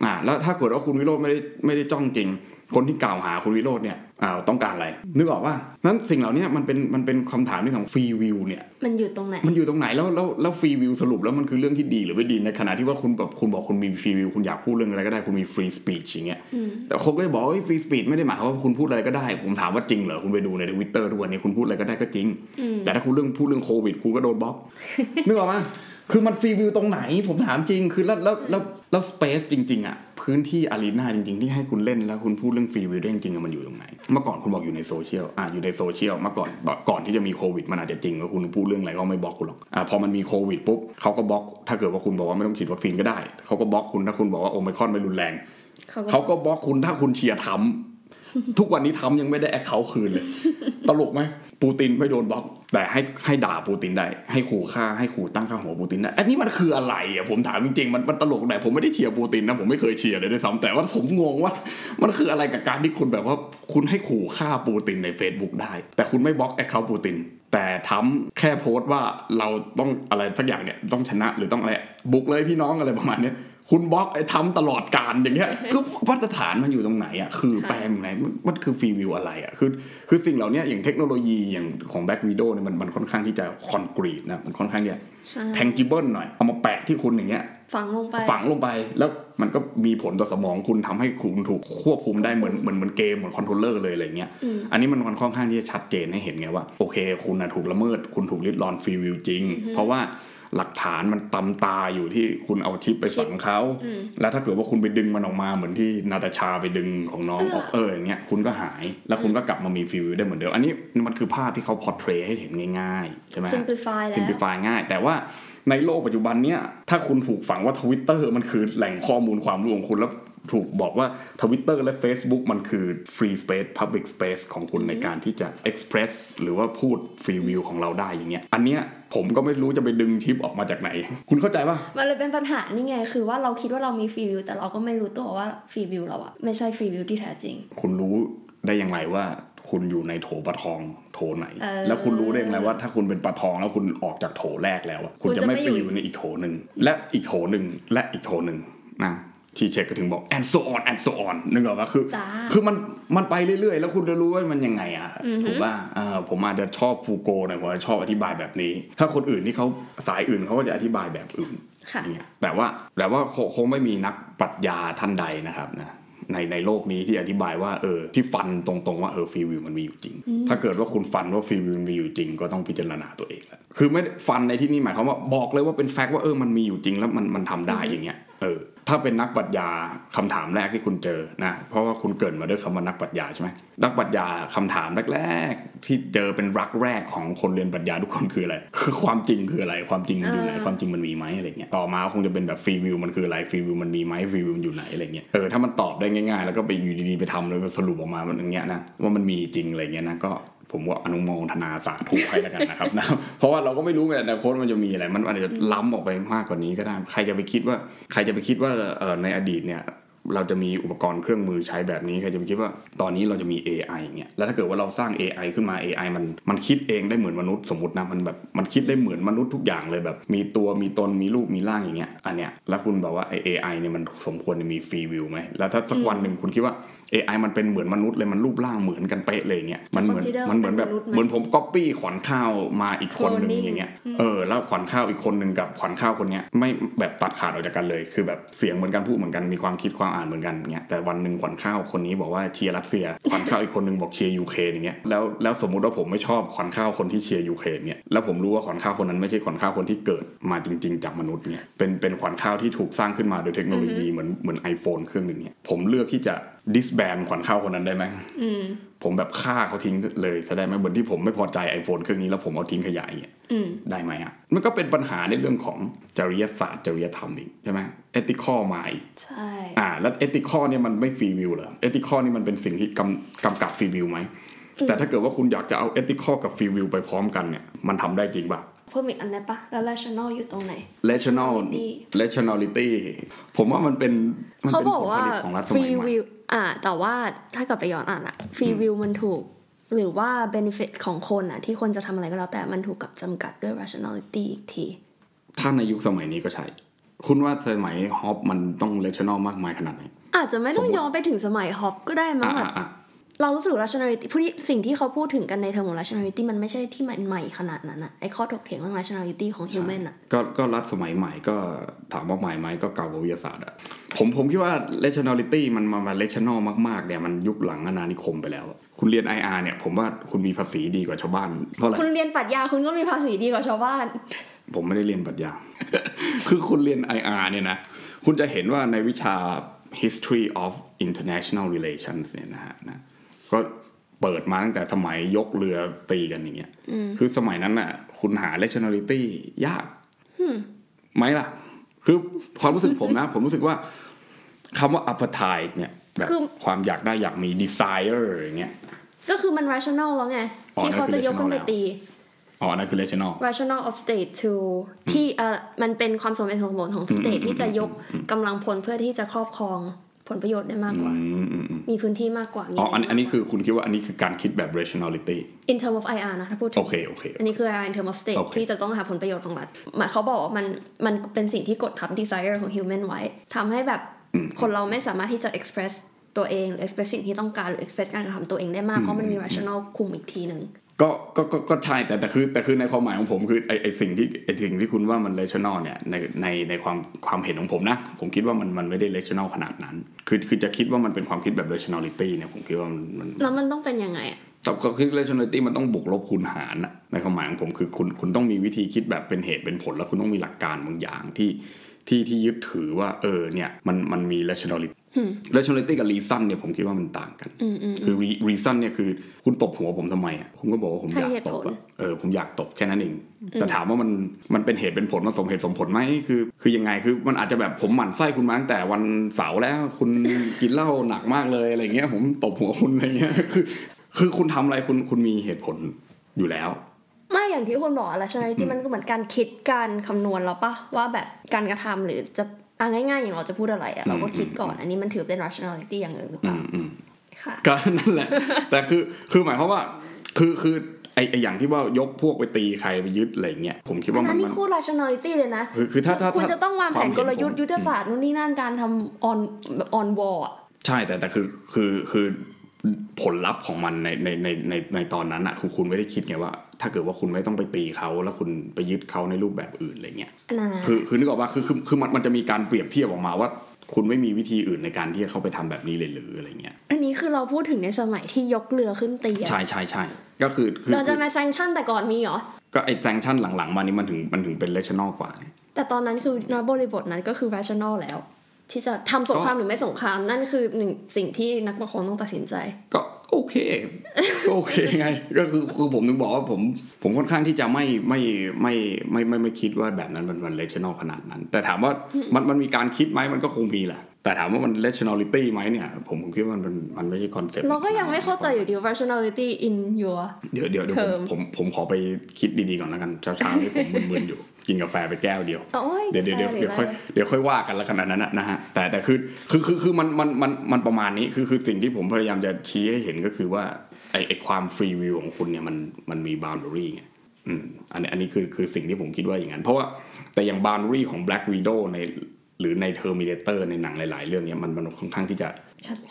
อ่า แล้วถ้าเกิดว่าคุณวิโรจน์ไม่ได้ไม่ได้จ้องจริง คนที่กล่าวหาคุณวิโรจน์เนี่ยอ่าต้องการอะไร นึกออกว่านั้นสิ่งเหล่านี้มันเป็นมันเป็นคำถามเรื่องของ free will เนี่ย มันอยู่ตรงไหน มันอยู่ตรงไหนแล้วแล้วแล้ว free will สรุปแล้วมันคือเรื่องที่ดีหรือไม่ดีในขณะที่ว่าคุณแบบคุณบอกคุณมี free will คุณอยากพูดเรื่องอะไรก็ได้คุณมี free speech อย่างเงี้ย แต่คนก็จะบอกว่า free speech ไม่ได้หมายความว่าคุณพูดอะไรก็ได้ ผมถามว่าจริงเหรอคุณไปดูในทวิตเตอร์ทุกวันนี้คุณพูดอะไรก็ได้ก็จริง แต่ถ้าคุณเรื่องพูดเรื่องโควิดคุณก็โดนบล็อกนึกออกไหม คือมัน free will ตรงไหนผมถามจริงคือแล้วแล้วแล้วแล้ว space จริง ๆอะพื้นที่ arena จริง ๆ ที่ให้คุณเล่นแล้วคุณพูดเรื่อง free will ได้จริงๆอะมันอยู่ตรงไหน เมื่อก่อนคุณบอกอยู่ในโซเชียลอะอยู่ในโซเชียลเมื่อก่อนก่อนที่จะมีโควิดมันอาจจะจริงว่าคุณพูดเรื่องอะไรก็ไม่บล็อกคุณหรอกอะพอมันมีโควิดปุ๊บเขาก็บล็อก ถ้าเกิดว่าคุณบอกว่าไม่ต้องฉีดวัคซีนก็ได้เขาก็บล็อกคุณถ้าคุณบอกว่าโอไมครอนไม่รุนแรงเขาก็เขาก็บล็อกคุณถ้าคุณเชียร์ทรัมป์ ทุกวันนี้ทรัมป์ยังไม่ได้ account คืนเลย ตลกไหมปูตินไม่โดนบล็อก แต่ให้ให้ด่าปูตินได้ ให้ขู่ฆ่าให้ขู่ตั้งค่าหัวปูตินได้อันนี้มันคืออะไรอะผมถามจริงๆมันมันตลกแต่ผมไม่ได้เชียร์ปูตินนะผมไม่เคยเชียร์เลยด้วยซ้ำแต่ว่าผมงงว่ามันคืออะไรกับการที่คุณแบบว่าคุณให้ขู่ฆ่าปูตินใน Facebook ได้ แต่คุณไม่บล็อก account ปูตินแต่ทรัมป์แค่โพสต์ว่าเราต้องอะไรสักอย่างเนี่ยต้องชนะหรือต้องอะไรบุกเลยพี่น้องอะไรประมาณเนี้ย คุณบล็อกไอ้ทรัมป์ตลอดกาลอย่างเงี้ยคือมาตรฐานมันอยู่ตรงไหนอะคือแปลงไหนมันมันคือ free will อะไรอะคือคือสิ่งเหล่านี้อย่างเทคโนโลยีอย่างของ Black Widow เนี่ยมันมันค่อนข้างที่จะ concrete นะมันค่อนข้างที่จะใช่ tangible หน่อยเอามาแปะที่คุณอย่างเงี้ยฝังลงไปฝังลงไปแล้วมันก็มีผลต่อสมองคุณทำให้คุณถูกควบคุมได้เหมือนเหมือนเหมือนเกมเหมือน controller เลยอะไรเงี้ยอันนี้มันค่อนข้างที่จะชัดเจนให้เห็นไงว่าโอเค คุณนะถูกละเมิด คุณถูกลิดรอน free will จริง เพราะว่า หลักฐานมันตำตาอยู่ที่คุณเอาชิปไปฝังเขา แล้วถ้าเกิดว่าคุณไปดึงมันออกมาเหมือนที่นาตาชาไปดึงของน้องออกเอออย่างเงี้ยคุณก็หายแล้วคุณก็กลับมามี free will ได้เหมือนเดิมอันนี้มันคือภาพที่เขา portray ให้เห็นง่ายๆใช่ไหม simplify แล้ว simplify ง่าย แต่ว่าในโลกปัจจุบันเนี้ยถ้าคุณถูกฝังว่าทวิตเตอร์มันคือแหล่งข้อมูลความรู้ของคุณแล้ว ถูกบอกว่า Twitter และ Facebook มันคือ free space public space ของคุณในการที่จะ express หรือว่าพูด free view ของเราได้อย่างเงี้ย อันเนี้ยผมก็ไม่รู้จะไปดึงชิปออกมาจากไหน คุณเข้าใจปะมันเลยเป็นปัญหานี่ไง คือว่าเราคิดว่าเรามีฟรีวิวแต่เราก็ไม่รู้ตัวว่าฟรีวิวเราอะไม่ใช่ฟรีวิวที่แท้จริง คุณรู้ได้อย่างไรว่าคุณอยู่ในโถปลาทองโถไหนเออแล้วคุณรู้ได้อย่างไรว่าถ้าคุณเป็นปลาทองแล้วคุณออกจากโถแรกแล้วอะคุณคุณจะจะไม่ไม่ไปอยู่อยู่ในอีกโถหนึ่งและอีกโถหนึ่งและอีกโถหนึ่งนะ ที่เช็คก็ถึงบอก and so on and so on นึกออกปะคือจ้าคือมันมันไปเรื่อยๆ แล้วคุณจะรู้ว่ามันยังไงอะถูกป่ะเออผมอาจจะชอบฟูโกหน่อยผมอาจจะชอบอธิบายแบบนี้ ถ้าคนอื่นที่เขาสายอื่นเขาก็จะอธิบายแบบอื่นค่ะอย่างเงี้ยแต่ว่าแต่ว่าคงคงไม่มีนักปรัชญาท่านใดนะครับนะในในโลกนี้ที่อธิบายว่าเออที่ฟันตรงๆว่าเออฟรีวิวมันมีอยู่จริง ถ้าเกิดว่าคุณฟันว่าฟรีวิวมันมีอยู่จริง ก็ต้องพิจารณาตัวเองแหละคือไม่ได้ฟันในที่นี้หมายความว่าบอกเลยว่าเป็นแฟกต์ว่าเออมันมีอยู่จริงแล้วมันมันทำได้อย่างเงี้ย เออถ้าเป็นนักปรัชญาคำถามแรกที่คุณเจอนะเพราะว่าคุณเกริดมาด้วยคำว่านักปรัชญาใช่ไหมนักปรัชญาคำถามแรกๆที่เจอเป็นรักแรกของคนเรียนปรัชญาทุกคนคืออะไร คือความจริงคืออะไร ความจริงมันอยู่ไหนอ่าความจริงมันมีไหมอะไรเงี้ยต่อมาคงจะเป็นแบบฟรีวิวมันคืออะไรฟรีวิวมันมีไหมฟรีวิวมันอยู่ไหนอะไรเงี้ยเออถ้ามันตอบได้ง่ายๆ แล้วก็ไปอยู่ดีๆไปทำเลยสรุปออกมามันอย่างเงี้ยนะว่ามันมีจริงอะไรเงี้ยนะก็ ผมว่าอนุโมทนาสาธุให้แล้วกันนะครับนะเพราะว่าเราก็ไม่รู้ไงแต่โค้ดมันจะมีอะไร มันอาจจะล้ำออกไปมากกว่านี้ก็ได้ ใครจะไปคิดว่า ใครจะไปคิดว่าในอดีตเนี่ยเราจะมีอุปกรณ์เครื่องมือใช้แบบนี้ใครจะไปคิดว่าตอนนี้เราจะมี AI อย่างเงี้ยแล้วถ้าเกิดว่าเราสร้าง AI ขึ้นมา AI มันมันคิดเองได้เหมือนมนุษย์สมมตินะมันแบบมันคิดได้เหมือนมนุษย์ทุกอย่างเลยแบบ มีตัวมีตนมีรูปมีร่างอย่างเงี้ยอันเนี้ยแล้วคุณบอกว่าไอ AI เนี่ยมันสมควรจะมีฟรีวิวไหมแล้วถ้าสักวันหนึ่งคุณคิดว่า AI มันเป็นเหมือนมนุษย์เลยมันรูปร่างเหมือนกันเป๊ะเลยเนี่ยมันเหมือน Consider มันเหมือนแบบเป็นมนุษย์ไหมเหมือนผมก๊อปปี้ขวัญข้าวมาอีกคนหนึ่ง Cloning อย่างเงี้ยเออแล้วขวัญข้าวอีกคนหนึ่งกับขวัญข้าวคนเนี้ยไม่แบบตัดขาดออกจากกันเลย คือแบบเสียงเหมือนกันพูดเหมือนกันมีความคิดความอ่านเหมือนกันเงี้ยแต่วันหนึ่งขวัญข้าวคนนี้บอกว่าเชียร์รัสเซียขวัญข้าวอีกคนหนึ่งบอกเชียร์ยูเครนอย่างเงี้ยแล้วแล้วสมมุติว่าผมไม่ชอบขวัญข้าวคนที่เชียร์ยูเครนเนี่ยแล้วผมรู้ว่าขวัญข้าวคนนั้นไม่ใช่ขวัญข้าวคนที่เกิดมาจริง ๆ จากมนุษย์เนี่ยเป็นเป็นขวัญข้าวที่ถูกสร้างขึ้นมาโดยเทคโนโลยีเหมือนเหมือน iPhone เครื่องหนึ่งเนี่ยผมเลือกที่จะ disband ขวัญข้าวคนนั้นได้ไหมอืมผมแบบฆ่าเขาทิ้งเลยแสดงไหมเหมือนที่ผมไม่พอใจ iPhone เครื่องนี้แล้วผมเอาทิ้งขยะอย่างเงี้ยอืมได้ไหมอะ มันก็เป็นปัญหาในเรื่องของจริยศาสตร์จริยธรรมอีกใช่ไหม ethical มาอีกใช่อ่า แล้ว ethical เนี่ยมันไม่ free will เหรอ ethical นี่มันเป็นสิ่งที่กำกำกับ free will ไหมแต่ถ้าเกิดว่าคุณอยากจะเอา ethical กับ free will ไปพร้อมกันเนี่ยมันทำได้จริงป่ะ เพิ่มอีกอันได้ปะแล้ว rational อยู่ตรงไหน rational Rationality rationality ผมว่ามันเป็นมันเขาเป็นบอกว่าผลผลิตของรัฐสมัยใหม่ free willวอ่า แต่ว่าถ้าเกิดไปย้อนอ่านอะฟรีวิวมันถูก หรือว่า benefit ของคนอะที่คนจะทำอะไรก็แล้วแต่มันถูกกับจำกัดด้วย rationality อีกที ถ้าในยุคสมัยนี้ก็ใช่ คุณว่าสมัยฮอปมันต้อง rational มากมายขนาดไหนอาจจะไม่ต้องย้อนไปถึงสมัยฮอปก็ได้มั้งอ่าแบบอ่า เรารู้สึก rationality ผู้ที่สิ่งที่เขาพูดถึงกันในเทอมของ rationality มันไม่ใช่ที่ใหม่ๆขนาดนั้นอะไอข้อถกเถียงเรื่อง rationality ของ human อะก็ก็รัฐสมัยใหม่ก็ถามว่าใหม่ไหมก็เก่ากว่าวิทยาศาสตร์อะผมผมคิดว่า rationality มันมามา rational มากๆเนี่ยมันยุคหลังอาณานิคมไปแล้วอะคุณเรียน IR เนี่ย ผมว่าคุณมีภาษีดีกว่าชาวบ้านเพราะอะไรคุณเรียนปรัชญาคุณก็มีภาษีดีกว่าชาวบ้าน ผมไม่ได้เรียนปรัชญาคือคุณเรียน IR เนี่ยนะคุณจะเห็นว่าในวิชา history of international relations เนี่ยนะฮะนะ ก็เปิดมาตั้งแต่สมัยยกเรือตีกันอย่างเงี้ยคือสมัยนั้นน่ะ คุณหา rationality ยากไหมล่ะ คือความรู้สึกผมนะ ผมรู้สึกว่าคำว่า appetite เนี่ยแบบคือความอยากได้อยากมี desire อย่างเงี้ยก็คือมัน rational แล้วไงอ๋อที่เขาจะยกขึ้นไปนั่นคือตี อ๋อ นั่นคือ rational rational of state to ที่เอ่อมันเป็นความสมเหตุสมผลของ state ที่จะยกกำลังพลเพื่อที่จะครอบครอง ผลประโยชน์ได้มากกว่าอืมอืมอืมมีพื้นที่มากกว่ามีอ๋ออันะไรอันนี้คือคุณคิดว่าอันนี้คือการคิดแบบ rationality in term of IR นะถ้าพูดถึโองเคโอเคอันนี้คือ IR in term of state โอเคที่จะต้องหาผลประโยชน์ของรัฐหมายเขาบอกว่ามันมันเป็นสิ่งที่กดทับ desire ของ human ไว้ทำให้แบบคนเราไม่สามารถที่จะ express ตัวเองหรือ express สิ่งที่ต้องการหรือ express การกระทำตัวเองได้มากเพราะมันมี rational คุมอีกทีหนึ่ง ก็ก็ก็ก็ใช่แต่แต่คือแต่คือในความหมายของผมคือไอไอสิ่งที่ไอสิ่งที่คุณว่ามัน rational เนี่ยในในในความความเห็นของผมนะ ผมคิดว่ามันมันไม่ได้ rational ขนาดนั้น คือคือจะคิดว่ามันเป็นความคิดแบบ rationality เนี่ยผมคิดว่ามันมันแล้วมันต้องเป็นยังไงอะแต่ก็คือ rationality มันต้องบวกลบคูณหารนะในความหมายของผมคือคุณคุณต้องมีวิธีคิดแบบเป็นเหตุเป็นผล แล้วคุณต้องมีหลักการบางอย่างที่ที่ที่ยึดถือว่าเออเนี่ยมันมันมี rationality rationality กับ reason เนี่ยผมคิดว่ามันต่างกัน คือ reason เนี่ยคือคุณตบหัวผมทำไมอะคุณก็บอกว่าผมอยากตบเออผมอยากตบแค่นั้นเอง แต่ถามว่ามันมันเป็นเหตุเป็นผลมันสมเหตุสมผลไหมคือ คือยังไงคือมันอาจจะแบบผมหมั่นไส้คุณมาตั้งแต่วันเสาร์แล้ว คุณกินเหล้าหนักมากเลยอะไรเงี้ย ผมตบหัวคุณอะไรเงี้ยคือคือคุณทำอะไรคุณคุณมีเหตุผลอยู่แล้วไม่อย่างที่คุณบอกอะไรใช่ไหมที่มันก็เหมือนการคิดการคำนวณเราปะว่าแบบการกระทำหรือจะ อะง่ายๆอย่างเราจะพูดอะไรอะเราก็คิดก่อน อันนี้มันถือเป็น rationality อย่างหนึ่งหรือเปล่าค่ะก็นั่นแหละ แต่คือคือหมายความว่า คือคือไอไออย่างที่ว่ายกพวกไปตีใครไปยึดอะไรเงี้ยผมคิดว่ามันนี่คูด rationality เลยนะคือคือถ้าถ้าคุณจะต้องวางแผนกลยุทธ์ยุทธศาสตร์นู่นนี่นั่นการทำ on แบบ on wall ใช่แต่แต่คือคือคือผลลัพธ์ของมันในในในในในตอนนั้นอะคือคุณไม่ได้คิดไงว่า ถ้าเกิดว่าคุณไม่ต้องไปตีเขาแล้วคุณไปยึดเขาในรูปแบบอื่นอะไรเงี้ยคือคือนึกออกว่าคือคือคือมันมันจะมีการเปรียบเทียบออกมาว่า คุณไม่มีวิธีอื่นในการที่จะเข้าไปทำแบบนี้เลยหรืออะไรเงี้ยอันนี้คือเราพูดถึงในสมัยที่ยกเรือขึ้นตีใช่ใช่ใช่ก็คือเราจะมา sanction แต่ก่อนมีเหรอก็ไอ้ sanction หลังๆมานี้มันถึงมันถึงเป็น rational กว่า แต่ตอนนั้นคือในบริบทนั้นก็คือ rational แล้วที่จะทำสงครามหรือไม่สงครามนั่นคือหนึ่งสิ่งที่นักปกครองต้องตัดสินใจ ก็ โอเคก็โอเคไงก็คือคือผมถึงบอกว่าผมผมค่อนข้างที่จะไม่ไม่ไม่ไม่ไม่ไม่คิดว่าแบบนั้นมันมัน rational ขนาดนั้น แต่ถามว่ามันมันมีการคิดไหมมันก็คงมีแหละ แต่ถามว่ามัน rationality ไหมเนี่ยผมผมคิดว่ามันมันไม่ใช่คอนเซ็ปต์เราก็ยังไม่เข้าใจอยู่ดี rationality in your เดี๋ยวเดี๋ยวเดี๋ยวผมผมขอไปคิดดีๆก่อนแล้วกันเช้าๆนี่ผมมึนๆอยู่ กินกาแฟไปแก้วเดียวเดี๋ยวเดี๋ยวเดี๋ยวเดี๋ยวค่อยเดี๋ยวค่อยว่ากันแล้วขนาดนั้นนะฮะแต่แต่คือคือคือคือมันมันมันมันประมาณนี้คือคือสิ่งที่ผมพยายามจะชี้ให้เห็นก็คือว่าไอไอความ free will ของคุณเนี่ยมันมันมี boundary ไงอืมอันนี้อันนี้คือคือสิ่งที่ผมคิดว่าอย่างนั้น เพราะว่าแต่อย่าง boundary ของ Black Widow ใน หรือใน Terminator ในหนังหลาย ๆ เรื่องเนี้ยมันมันค่อนข้างที่จะ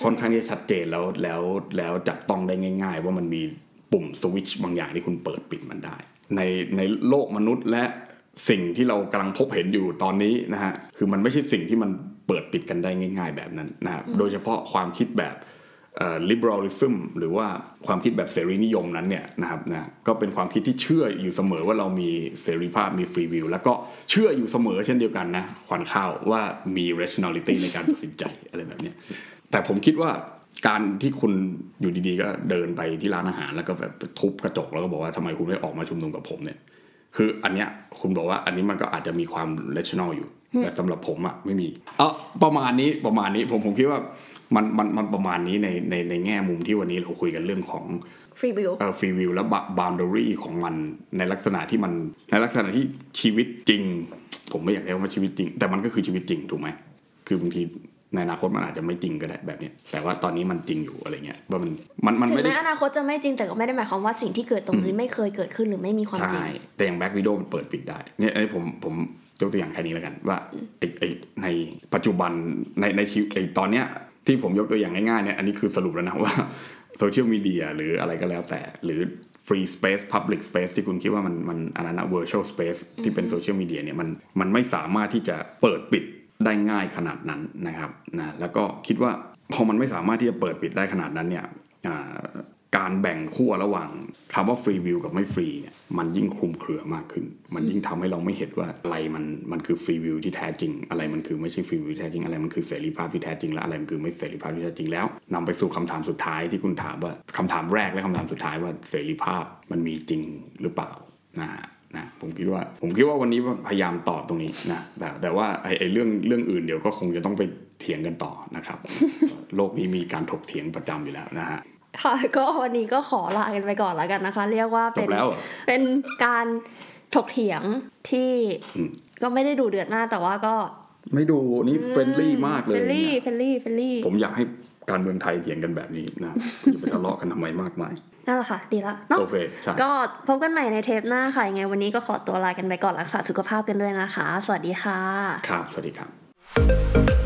ค่อนข้างที่จะชัดเจนแล้วแล้วแล้วจับต้องได้ง่าย ๆ ว่ามันมีปุ่มสวิตช์บางอย่างที่คุณเปิดปิดมันได้ ในในโลกมนุษย์และสิ่งที่เรากำลังพบเห็นอยู่ตอนนี้นะฮะคือมันไม่ใช่สิ่งที่มันเปิดปิดกันได้ง่าย ๆ แบบนั้นนะครับโดยเฉพาะความคิดแบบ liberalism หรือว่าความคิดแบบเสรีนิยมนั้นเนี่ยนะครับนะก็เป็นความคิดที่เชื่ออยู่เสมอว่าเรามีเสรีภาพมีฟรีวิวแล้วก็เชื่ออยู่เสมอเช่นเดียวกันนะควันข้าวว่ามี rationality ในการตัดสินใจอะไรแบบนี้แต่ผมคิดว่าการที่คุณอยู่ดีๆ ก็เดินไปที่ร้านอาหาร แล้วก็แบบทุบกระจกแล้วก็บอกว่าทำไมคุณไม่ออกมาชุมนุมกับผมเนี่ย คืออันเนี้ยคุณบอกว่าอันนี้มันก็อาจจะมีความเลช i น n อยู่ แต่สำหรับผมอะไม่มี เออประมาณนี้ประมาณนี้ผมผมคิดว่า มันมันมันประมาณนี้ในในในแง่มุมที่วันนี้เราคุยกันเรื่องของฟรีวิวเออฟรีวิวแล้วบาวน์ดอรี่ของมันในลักษณะที่มันในลักษณะที่ชีวิตจริง ผมไม่อยากเรียกว่าชีวิตจริง แต่มันก็คือชีวิตจริงถูกไหมคือบางทีในอนาคตมันอาจจะไม่จริงก็ได้แบบนี้แต่ว่าตอนนี้มันจริงอยู่อะไรเงี้ยว่ามันมันมันไม่ได้อนาคตจะไม่จริงแต่ก็ไม่ได้หมายความว่าสิ่งที่เกิดตรงนี้ไม่เคยเกิดขึ้นหรือไม่มีความจริงใช่แต่อย่างแบ็กวิดีโอมันเปิดปิดได้เนี่ยอันนี้ผมผมยกตัวอย่างแค่นี้แล้วกันว่าไอไอในปัจจุบันในในชีวิตไอตอนเนี้ย ที่ผมยกตัวอย่างง่ายๆเนี่ยอันนี้คือสรุปแล้วนะว่าโซเชียลมีเดียหรืออะไรก็แล้วแต่ หรือ free space public space ที่คุณคิดว่ามันมันอันนั้นนะ virtual space ที่เป็นโซเชียลมีเดียเนี่ยมันมันไม่สามารถที่จะเปิดปิดได้ง่ายขนาดนั้นนะครับนะแล้วก็คิดว่าพอมันไม่สามารถที่จะเปิดปิดได้ขนาดนั้นเนี่ย การแบ่งขั้วระหว่างคำว่าฟรีวิวกับไม่ฟรีเนี่ยมันยิ่งคลุมเครือมากขึ้น มันยิ่งทำให้เราไม่เห็นว่าอะไรมันมันคือฟรีวิวที่แท้จริง อะไรมันคือไม่ใช่ฟรีวิวที่แท้จริงอะไรมันคือเสรีภาพที่แท้จริงและอะไรมันคือไม่เสรีภาพที่แท้จริงแล้วนำไปสู่คำถามสุดท้ายที่คุณถามว่าคำถามแรกและคำถามสุดท้ายว่าเสรีภาพมันมีจริงหรือเปล่านะนะผมคิดว่าผมคิดว่าวันนี้พยายามตอบตรงนี้นะแต่แต่ว่าไอ้ไอเรื่องเรื่องอื่นเดี๋ยวก็คงจะต้องไปเถียงกันต่อนะครับ โลกนี้มีการถกเถียงประจำอยู่แล้วนะฮะ ค่ะก็วันนี้ก็ขอลากันไปก่อนแล้วกันนะคะ เรียกว่าเป็นเป็นการถกเถียงที่ก็ไม่ได้ดูเดือดมากแต่ว่าก็ ไม่ดูนี่ friendly มากเลย friendly friendly friendly ผมอยากให้การเมืองไทยเถียงกันแบบนี้นะอย่าไปทะเลาะกันทำไมมากมายนั่นแหละค่ะ ดีละเนาะโอเคใช่ก็พบกันใหม่ในเทปหน้าค่ะยังไงวันนี้ก็ขอตัวลากันไปก่อนรักษาสุขภาพกันด้วยนะคะ สวัสดีค่ะ ครับ สวัสดีครับ